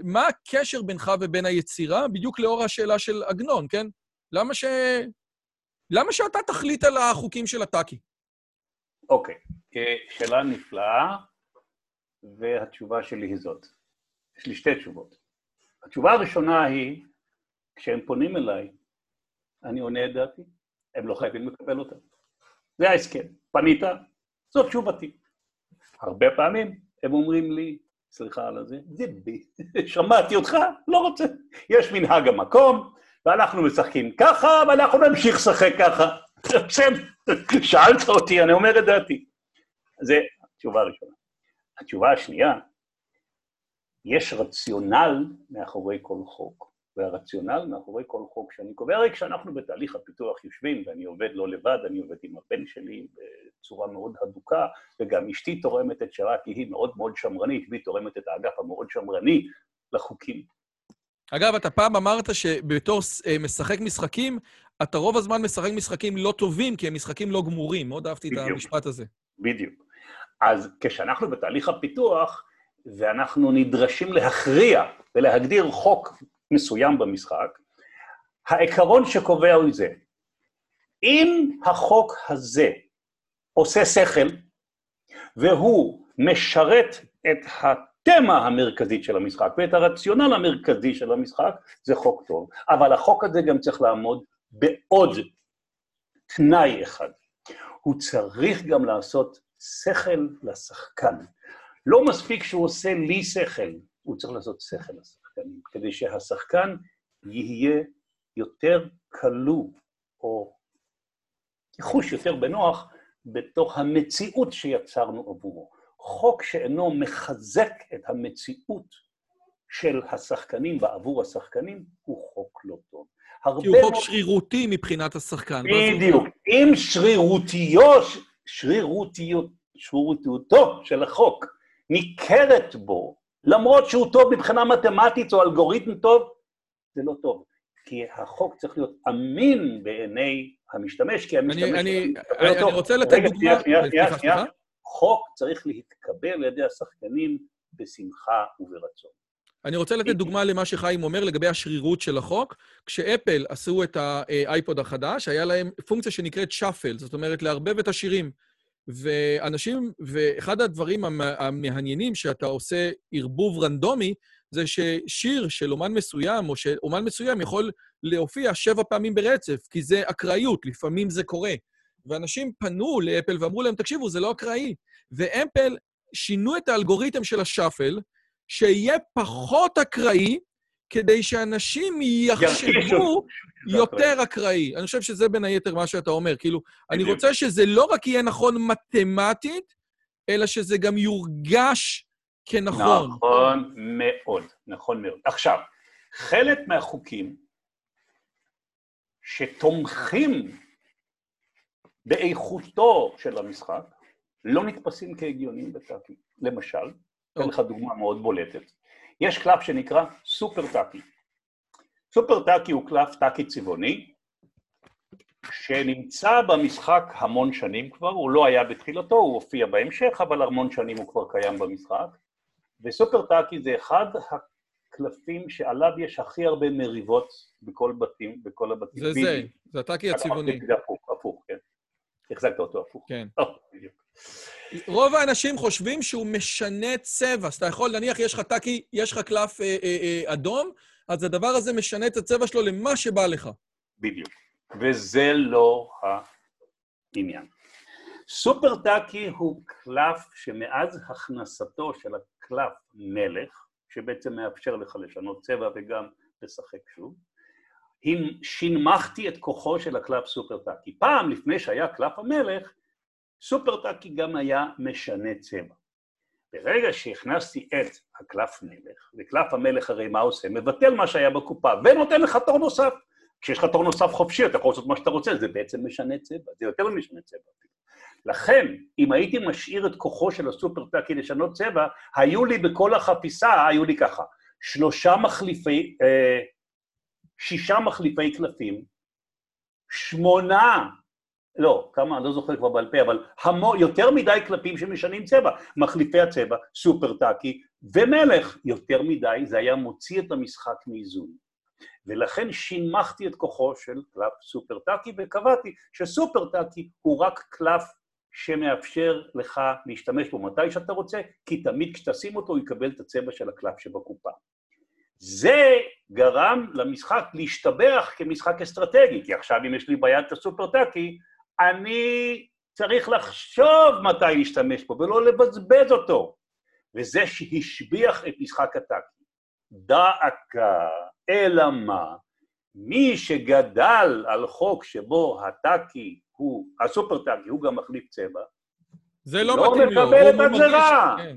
מה הקשר בינך ובין היצירה? בדיוק לאור השאלה של עגנון, כן? למה ש... למה שאתה תחליט על החוקים של הטאקי? אוקיי, okay. שאלה נפלאה, והתשובה שלי היא זאת. יש לי שתי תשובות. התשובה הראשונה היא, כשהם פונים אליי, אני עונה את דעתי, הם לא חייבים לקבל אותה. זה ההסכם. פנית, זאת תשובתי. הרבה פעמים הם אומרים לי, סליחה על הזה, זה בי, שמעתי אותך, לא רוצה. יש מנהג המקום, ואנחנו משחקים ככה, ואנחנו נמשיך לשחק ככה. שאלת אותי, אני אומר את דעתי. זה התשובה הראשונה. התשובה השנייה, יש רציונל מאחורי כל חוק, והרציונל מאחורי כל חוק שאני קובע, הרי כשאנחנו בתהליך הפיתוח יושבים, ואני עובד לא לבד, אני עובד עם הבן שלי בצורה מאוד הדוקה, וגם אשתי תורמת את שלה, כי היא מאוד מאוד שמרנית, והיא תורמת את האגף המאוד שמרני לחוקים. אגב, אתה פעם אמרת שבתור אה, משחק משחקים, אתה רוב הזמן משחק משחקים לא טובים, כי הם משחקים לא גמורים. מאוד אהבתי בדיוק. את המשפט הזה. בדיוק. אז כשאנחנו בתהליך הפיתוח, ואנחנו נדרשים להכריע ולהגדיר חוק מסוים במשחק, העיקרון שקובע הוא זה, אם החוק הזה עושה שכל, והוא משרת את התמה המרכזית של המשחק ואת הרציונל המרכזי של המשחק, זה חוק טוב. אבל החוק הזה גם צריך לעמוד בעוד תנאי אחד. הוא צריך גם לעשות שכל לשחקן. לא מספיק שהוא עושה לי שכל, הוא צריך לעשות שכל לשחקנים, כדי שהשחקן יהיה יותר כלוא, או יחוש יותר בנוח, בתוך המציאות שיצרנו עבורו. חוק שאינו מחזק את המציאות של השחקנים בעבור השחקנים, הוא חוק לא טוב. כי הוא חוק שרירותי מבחינת השחקן. בדיוק. אם שרירותיו, שרירותיות, שרירותיותו של החוק ניכרת בו, למרות שהוא טוב מבחינה מתמטית או אלגוריתם טוב, זה לא טוב. כי החוק צריך להיות אמין בעיני המשתמש, כי המשתמש... אני, אני, אני, אני רוצה לתת דוגמה... שנייה, שנייה, שנייה. חוק צריך להתקבל על ידי השחקנים בשמחה וברצון. אני רוצה לתת דוגמה למה שחיים אומר לגבי השרירות של החוק. כשאפל עשו את האייפוד החדש, היה להם פונקציה שנקראת שאפל, זאת אומרת, לערבב את השירים. ואנשים, ואחד הדברים המעניינים שאתה עושה ערבוב רנדומי, זה ששיר של אומן מסוים, או שאומן מסוים יכול להופיע שבע פעמים ברצף, כי זה אקראיות, לפעמים זה קורה. ואנשים פנו לאפל ואמרו להם, תקשיבו, זה לא אקראי. ואפל שינו את האלגוריתם של השאפל, שיהיה פחות אקראי, כדי שאנשים יחשבו יותר אקראי. אני חושב שזה בין היתר מה שאתה אומר. כאילו, אני רוצה שזה לא רק יהיה נכון מתמטית, אלא שזה גם יורגש כנכון. נכון מאוד, נכון מאוד. עכשיו, חלק מהחוקים שתומכים באיכותו של המשחק, לא נתפסים כהגיוניים בטאקי. למשל, אתן לך דוגמה מאוד בולטת. יש קלף שנקרא סופר טאקי. סופר טאקי הוא קלף טאקי צבעוני, שנמצא במשחק המון שנים כבר, הוא לא היה בתחילתו, הוא הופיע בהמשך, אבל המון שנים הוא כבר קיים במשחק. וסופר טאקי זה אחד הקלפים שעליו יש הכי הרבה מריבות בכל בתים, בכל הבתים. זה זה, זה הטאקי הצבעוני. הפוך, הפוך, כן. החזקת אותו הפוך. כן. רוב האנשים חושבים שהוא משנה צבע. אז אתה יכול, נניח יש לך טאקי, יש לך קלף אה, אה, אה, אדום, אז הדבר הזה משנה את הצבע שלו למה שבא לך. בדיוק. וזה לא העניין. סופר טאקי הוא קלף שמאז הכנסתו של הקלף מלך, שבעצם מאפשר לך לשנות צבע וגם לשחק שוב, שינמכתי את כוחו של הקלף סופר טאקי. פעם, לפני שהיה קלף המלך, סופר טאקי גם היה משנה צבע. ברגע שהכנסתי את הקלף מלך, וקלף המלך הרי מה עושה? מבטל מה שהיה בקופה, ונותן לך תור נוסף. כשיש לך תור נוסף חופשי, אתה יכול לעשות מה שאתה רוצה, זה בעצם משנה צבע, זה יותר ממשנה צבע. לכן, אם הייתי משאיר את כוחו של הסופר טאקי לשנות צבע, היו לי בכל החפיסה, היו לי ככה, שלושה מחליפי, אה, שישה מחליפי קלפים, שמונה, לא, כמה, אני לא זוכר כבר בעל פה, אבל המו, יותר מדי קלפים שמשנים צבע. מחליפי הצבע, סופר טאקי ומלך. יותר מדי, זה היה מוציא את המשחק מאיזון. ולכן שינמכתי את כוחו של קלף סופר טאקי, וקבעתי שסופר טאקי הוא רק קלף שמאפשר לך להשתמש בו מתי שאתה רוצה, כי תמיד כשתשים אותו הוא יקבל את הצבע של הקלף שבקופה. זה גרם למשחק להשתבח כמשחק אסטרטגי, כי עכשיו אם יש לי ביד את הסופר טאקי, אני צריך לחשוב מתי להשתמש בו ולא לבזבז אותו. וזה שהשביח את משחק הטאקי. דאקה, אלא מה? מי שגדל על חוק שבו הטאקי הוא, הסופר טאקי הוא גם מחליף צבע, זה לא, לא מתאים לו. מקבל את הגזרה. כן.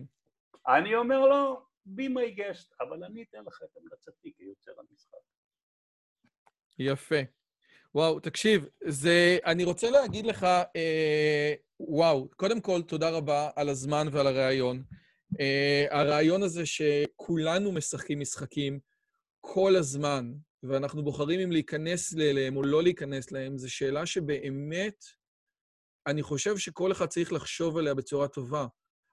אני אומר לו, be my guest, אבל אני אתן לך את המלצתי כיוצר המשחק. יפה. וואו, תקשיב, זה, אני רוצה להגיד לך, אה, וואו, קודם כל, תודה רבה על הזמן ועל הרעיון. אה, הרעיון הזה שכולנו משחקים משחקים כל הזמן, ואנחנו בוחרים אם להיכנס אליהם או לא להיכנס להם, זו שאלה שבאמת, אני חושב שכל אחד צריך לחשוב עליה בצורה טובה.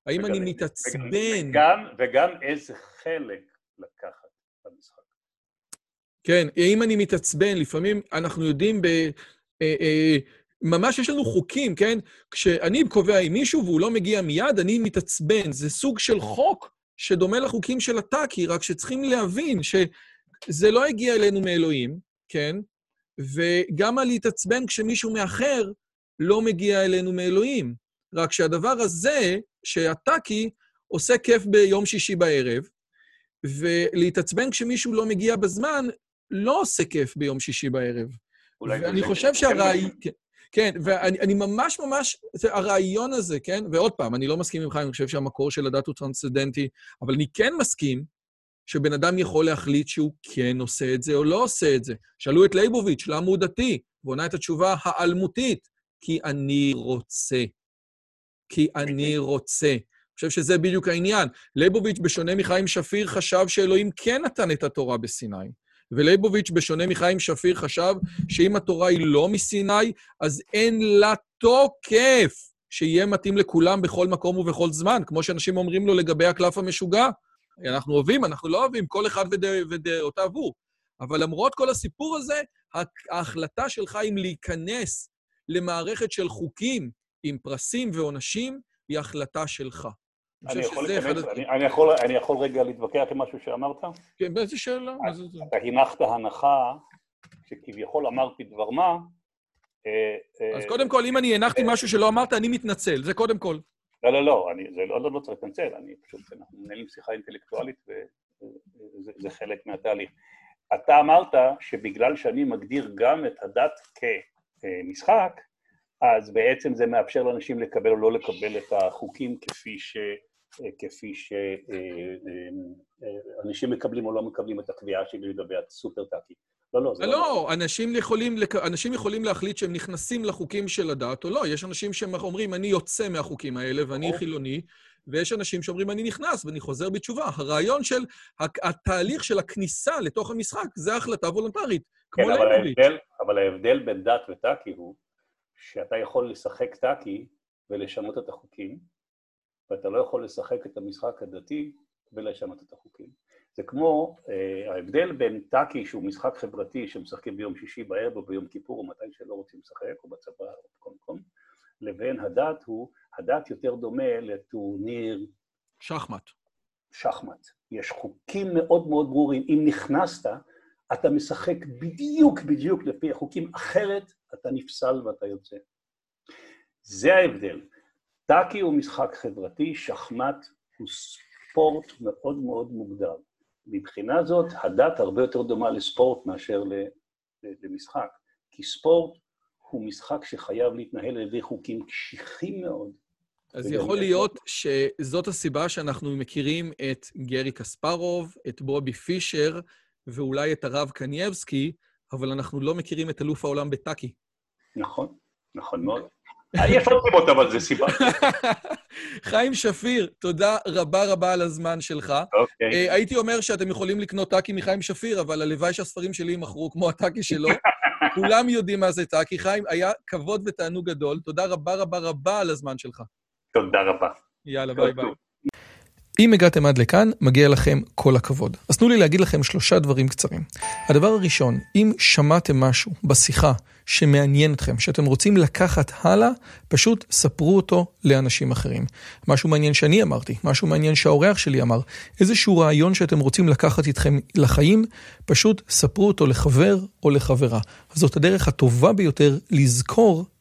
האם אני מתעצבן? וגם, וגם איזה חלק לקחת. כן, אם אני מתעצבן, לפעמים אנחנו יודעים ב... אה, אה, ממש יש לנו חוקים, כן? כשאני קובע עם מישהו והוא לא מגיע מיד, אני מתעצבן. זה סוג של חוק שדומה לחוקים של הטאקי, רק שצריכים להבין שזה לא הגיע אלינו מאלוהים, כן? וגם על להתעצבן כשמישהו מאחר לא מגיע אלינו מאלוהים. רק שהדבר הזה, שהטאקי עושה כיף ביום שישי בערב, ולהתעצבן כשמישהו לא מגיע בזמן, לא עושה כיף ביום שישי בערב. אולי ואני חושב שהרעיון... כן, ואני אני ממש ממש, הרעיון הזה, כן? ועוד פעם, אני לא מסכים חיים, אני חושב שהמקור של הדת הוא טרנסצדנטי, אבל אני כן מסכים שבן אדם יכול להחליט שהוא כן עושה את זה או לא עושה את זה. שאלו את ליבוביץ', למה הוא דתי? ועונה את התשובה האלמותית, כי אני רוצה. כי אני רוצה. אני חושב שזה בדיוק העניין. ליבוביץ', בשונה מחיים שפיר, חשב שאלוהים כן נתן את התורה בסיני. ולייבוביץ', בשונה מחיים שפיר, חשב שאם התורה היא לא מסיני, אז אין לה תוקף שיהיה מתאים לכולם בכל מקום ובכל זמן, כמו שאנשים אומרים לו לגבי הקלף המשוגע. אנחנו אוהבים, אנחנו לא אוהבים, כל אחד ודע- ודעותיו הוא. אבל למרות כל הסיפור הזה, ההחלטה שלך אם להיכנס למערכת של חוקים עם פרסים ועונשים, היא החלטה שלך. אני יכול רגע להתווכח עם משהו שאמרת? כן, באיזה שאלה? אתה הנחת הנחה שכביכול אמרתי דבר מה, אה, אה, אז קודם כל, אם אני הנחתי משהו שלא אמרת, אני מתנצל, זה קודם כל. לא, לא, לא, אני, זה לא, לא, לא צריך להתנצל, אני פשוט, אנחנו מנהלים שיחה אינטלקטואלית וזה זה חלק מהתהליך. אתה אמרת שבגלל שאני מגדיר גם את הדת כמשחק, אז בעצם זה מאפשר לאנשים לקבל או לא לקבל את החוקים כפי ש... כפי שאנשים מקבלים או לא מקבלים את הקביעה שלי לגבי הסופר טאקי. לא, לא, זה לא... לא, אנשים יכולים, אנשים יכולים להחליט שהם נכנסים לחוקים של הדת או לא. יש אנשים שאומרים, אני יוצא מהחוקים האלה ואני. חילוני, ויש אנשים שאומרים, אני נכנס ואני חוזר בתשובה. הרעיון של התהליך של הכניסה לתוך המשחק, זה החלטה וולונטרית, כמו כן, אבל. ההבדל, אבל ההבדל בין דת וטאקי הוא שאתה יכול לשחק טאקי ולשנות את החוקים, ואתה לא יכול לשחק את המשחק הדתי ולשנות את החוקים. זה כמו אה, ההבדל בין טאקי, שהוא משחק חברתי שמשחקים ביום שישי בערב או ביום כיפור או מתי שלא רוצים לשחק, או בצבא או בכל מקום, לבין הדת הוא, הדת יותר דומה לטורניר שחמט. שחמט. יש חוקים מאוד מאוד ברורים. אם נכנסת, אתה משחק בדיוק בדיוק לפי החוקים, אחרת אתה נפסל ואתה יוצא. זה ההבדל. טאקי הוא משחק חברתי, שחמט הוא ספורט מאוד מאוד מוגדר. מבחינה זאת, הדת הרבה יותר דומה לספורט מאשר למשחק, כי ספורט הוא משחק שחייב להתנהל על ידי חוקים קשיחים מאוד, אז יכול להיות שזאת הסיבה שאנחנו מכירים את גרי קספרוב, את בובי פישר, ואולי את הרב קנייבסקי, אבל אנחנו לא מכירים את אלוף העולם בטאקי. נכון, נכון מאוד. יש עוד סיבות, אבל זה סיבה. חיים שפיר, תודה רבה רבה על הזמן שלך. אוקיי. אה, הייתי אומר שאתם יכולים לקנות טאקי מחיים שפיר, אבל הלוואי שהספרים שלי יימכרו כמו הטאקי שלו. כולם יודעים מה זה טאקי. חיים, היה כבוד ותענוג גדול. תודה רבה רבה רבה על הזמן שלך. תודה רבה. יאללה, ביי ביי. אם הגעתם עד לכאן, מגיע לכם כל הכבוד. אז תנו לי להגיד לכם שלושה דברים קצרים. הדבר הראשון, אם שמעתם משהו בשיחה שמעניין אתכם, שאתם רוצים לקחת הלאה, פשוט ספרו אותו לאנשים אחרים. משהו מעניין שאני אמרתי, משהו מעניין שהאורח שלי אמר, איזשהו רעיון שאתם רוצים לקחת איתכם לחיים, פשוט ספרו אותו לחבר או לחברה. זאת הדרך הטובה ביותר לזכור